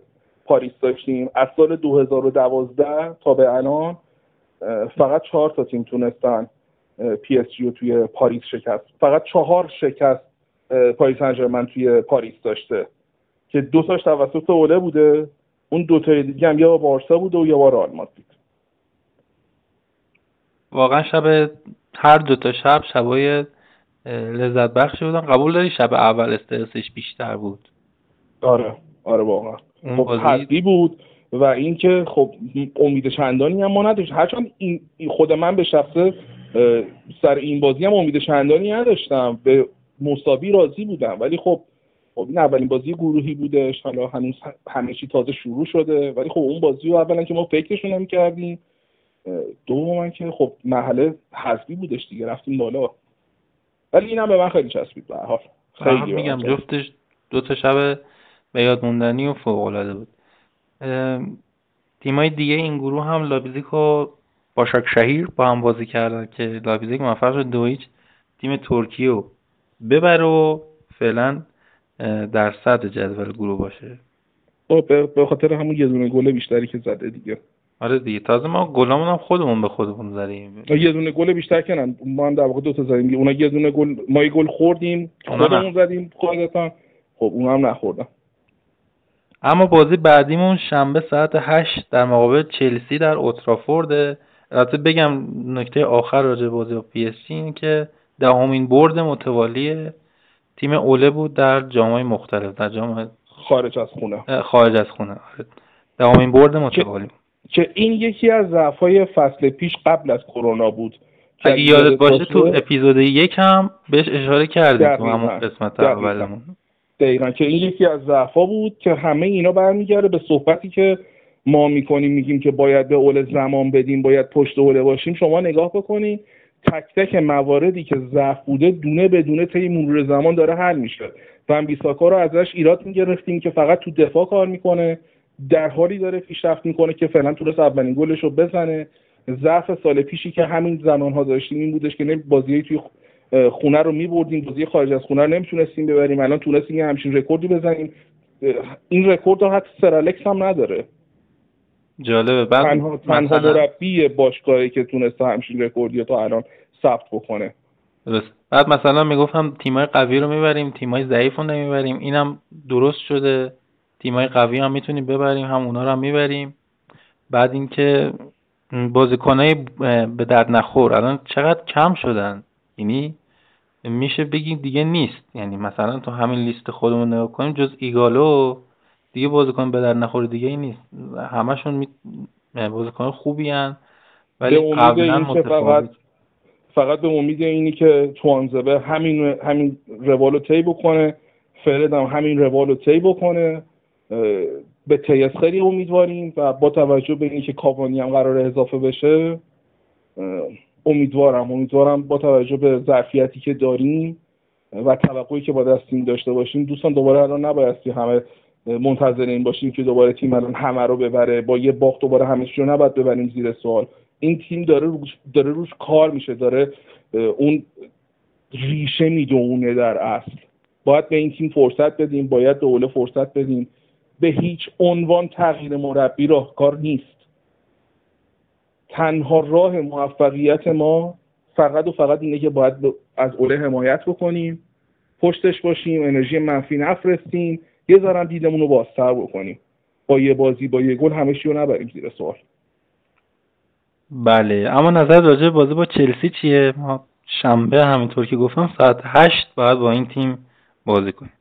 پاریس داشتیم. از سال 2012 تا به الان فقط چهار تا تیم تونستن پی اس جی رو توی پاریس شکست. فقط چهار شکست پاریس سن ژرمن توی پاریس داشته. که دو تاش توسط اوله بوده. اون دو تای دیگه هم یا بارسا بوده و یا با رئال مادرید. واقعا شب هر دو تا شب شبای لذت بخشی بودن. قبول داری شب اول استرسش بیشتر بود؟ آره آره واقعا. خب بود و اینکه خب امید چندانی هم ما نداشت هرچند این خود من به شخصه سر این بازی هم امید چندانی نداشتم. به مساوی راضی بودم. ولی خب خب این اولین بازی گروهی بودش. حالا هنوز همه چی تازه شروع شده. ولی خب اون بازی رو اولا که ما فکرشون نمی‌کردیم دوم که خب محله حذفی بودش دیگه. رفتیم بالا. ولی اینم به من خیلی چسبید به حال. خیلی میگم جفتش دو تا شب به یاد موندنی و فوق العاده بود تیمای دیگه این گروه هم لابیزیک و باشاک شهیر با هم بازی کردن که لابیزیک موفق شد دو تیم ترکیه رو ببر و فعلا در صد جدول گروه باشه. خب به خاطر همون یه دونه گل بیشتری که زده دیگه. آره دیگه. تازه ما گلامون هم خودمون به خودمون زدیم. یه دونه گل بیشتر کنن ما هم در واقع دو تا زدیم. اونا یه دونه گل ما یه گل خوردیم. خودمون زدیم. خودتون خب اون هم نخوردن. اما بازی بعدیمون شنبه ساعت هشت در مقابل چلسی در اوترافورد. البته بگم نکته آخر راجع بازی با پی اس این که دهمین برد متوالی تیم اوله بود در جامعه مختلف در جام خارج از خونه. خارج از خونه. آره. دهمین برد متوالی. که این یکی از ضعف‌های فصل پیش قبل از کرونا بود. اگه یادت باشه تو اپیزود یک هم بهش اشاره کردیم تو همون قسمت اولمون. دقیقا. که این یکی از ضعفا بود که همه اینا برمیگرده به صحبتی که ما می‌کنیم میگیم که باید به اول زمان بدیم باید پشت اوله باشیم. شما نگاه بکنید تک تک مواردی که ضعف بوده دونه به دونه طی مرور زمان داره حل میشه. و بیساکا رو ازش ایراد می‌گرفتیم که فقط تو دفاع کار می‌کنه. در حالی داره پیشرفت می‌کنه که فعلا تونست اولین گلش رو بزنه. ضعف سال پیشی که همین زمان ها داشتیم این بودش که بازی توی خونه رو میبردیم. بازی خارج از خونه رو نمی‌تونستیم ببریم. الان تونستیم یه همچین رکوردی بزنیم. این رکورد رو حتی سرالکس هم نداره. جالبه. بعد تنها, تنها مربی باشگاهی که تونسته همچین رکوردی تا الان ثبت بکنه. درست. بعد مثلا می‌گفتم تیمای قوی رو می‌بریم تیمای ضعیف رو نمی‌بریم. اینم درست شده. تیمای قوی هم می‌تونیم ببریم هم اونا رو هم می‌بریم. بعد اینکه بازیکنای به درد نخور الان چقدر کم شدن. یعنی میشه بگیم دیگه نیست. یعنی مثلا تو همین لیست خودمون نگاه کنیم جز ایگالو دیگه بازیکن به در نخور دیگه ای نیست. همشون می... بازیکن خوبی هن ولی قبلا فقط فقط به امید اینی که توانزبه همین همین روالو طی بکنه فرد هم همین روالو طی بکنه. به تیس خیلی امیدواریم و با توجه به اینکه کاوانی هم قرار اضافه بشه امیدوارم امیدوارم با توجه به ظرفیتی که داریم و توقعی که با دستیم داشته باشیم دوستان دوباره الان نبایستی همه منتظر این باشیم که دوباره تیم الان همه رو ببره با یه باخت دوباره همه رو نباید ببریم زیر سوال. این تیم داره روش, داره روش کار میشه داره اون ریشه می‌دونه در اصل. باید به این تیم فرصت بدیم باید به اوله فرصت بدیم. به هیچ عنوان تغییر مربی راهکار نیست. تنها راه موفقیت ما فقط و فقط اینه که باید از اوله حمایت بکنیم پشتش باشیم انرژی منفی نفرستیم یه ذرم دیدمون رو بازتر بکنیم. با یه بازی با یه گل همه رو نبریم زیر سوال. بله اما نظر راجع بازی با چلسی چیه؟ ما شنبه همینطور که گفتم ساعت هشت باید با این تیم بازی کنیم.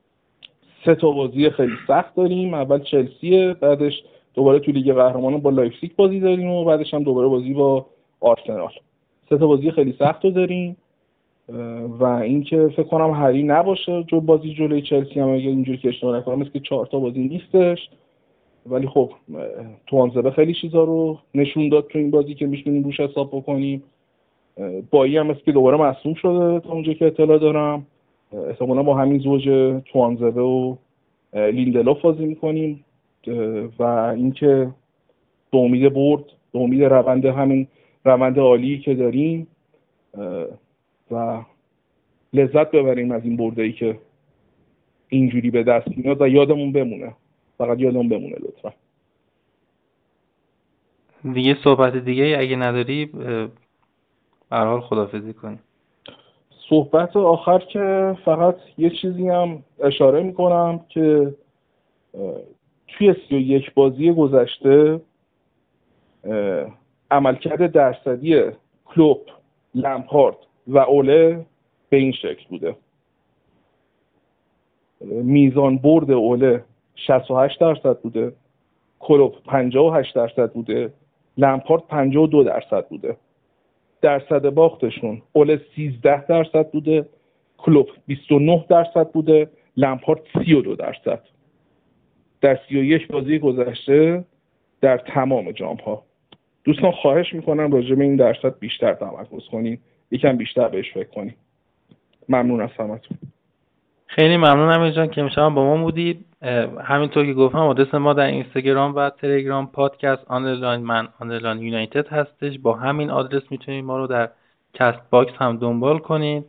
سه تا بازی خیلی سخت داریم. اول چلسیه بعدش دوباره تو لیگ قهرمانان با لایپزیگ بازی داریم و بعدش هم دوباره بازی با آرسنال. سه تا بازی خیلی سخت رو داریم. و اینکه فکر کنم هری نباشه جو بازی جلوی چلسی هم اگه اینجوری که اشتباه نکنم که چهار تا بازی نیستش. ولی خب توانزبه خیلی چیزا رو نشون داد تو این بازی که می‌تونیم روش حساب بکنیم. بایی هم که دوباره مصوم شده تا اونجا که اطلاع دارم. احتمالا با همین زوج توانزبه و لیندلوف بازی می‌کنیم. و اینکه به امید برد به امید روند همین روند عالی که داریم و لذت ببریم از این برده ای که اینجوری به دست میاد و یادمون بمونه. فقط یادمون بمونه لطفا. دیگه صحبت دیگه اگه نداری به حال خدافزی کنی صحبت آخر که فقط یه چیزی هم اشاره می‌کنم که توی سی و یک بازی گذشته عملکرد درصدی کلوب لمپارد و اوله به این شکل بوده. میزان برد اوله 68 درصد بوده کلوب 58 درصد بوده لمپارد 52 درصد بوده. درصد باختشون. اوله 13 درصد بوده. کلوب 29 درصد بوده. لمپارد 32 درصد. در 31 بازی گذشته در تمام جام ها دوستان خواهش می‌کنم راجع به این درصد بیشتر تمرکز کنیم یکم بیشتر بهش فکر کنیم ممنون از همتون. خیلی ممنونم جان که امشب با ما بودید. همینطور که گفتم آدرس ما در اینستاگرام و تلگرام پادکست آنلاین من آنلاین یونایتد هستش. با همین آدرس می‌تونید ما رو در کست باکس هم دنبال کنید.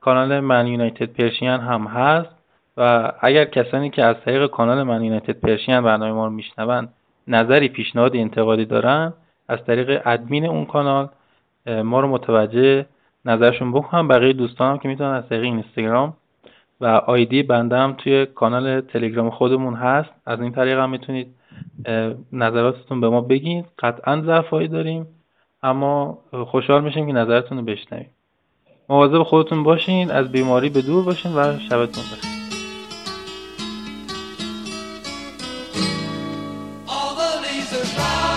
کانال من یونایتد پرشین هم هست و اگر کسانی که از طریق کانال من یونایتد پرشین برنامه ما رو میشنون نظری پیشنهاد انتقادی دارن از طریق ادمین اون کانال ما رو متوجه نظرشون بکنم بقیه دوستانم که می‌تونن از طریق اینستاگرام و آیدی بنده هم توی کانال تلگرام خودمون هست. از این طریق هم می‌تونید نظراتتون به ما بگید قطعا ضعفایی داریم اما خوشحال میشیم که نظرتون رو بشنویم. مواظب خودتون باشین از بیماری به دور باشین و شبتون بخیر. Along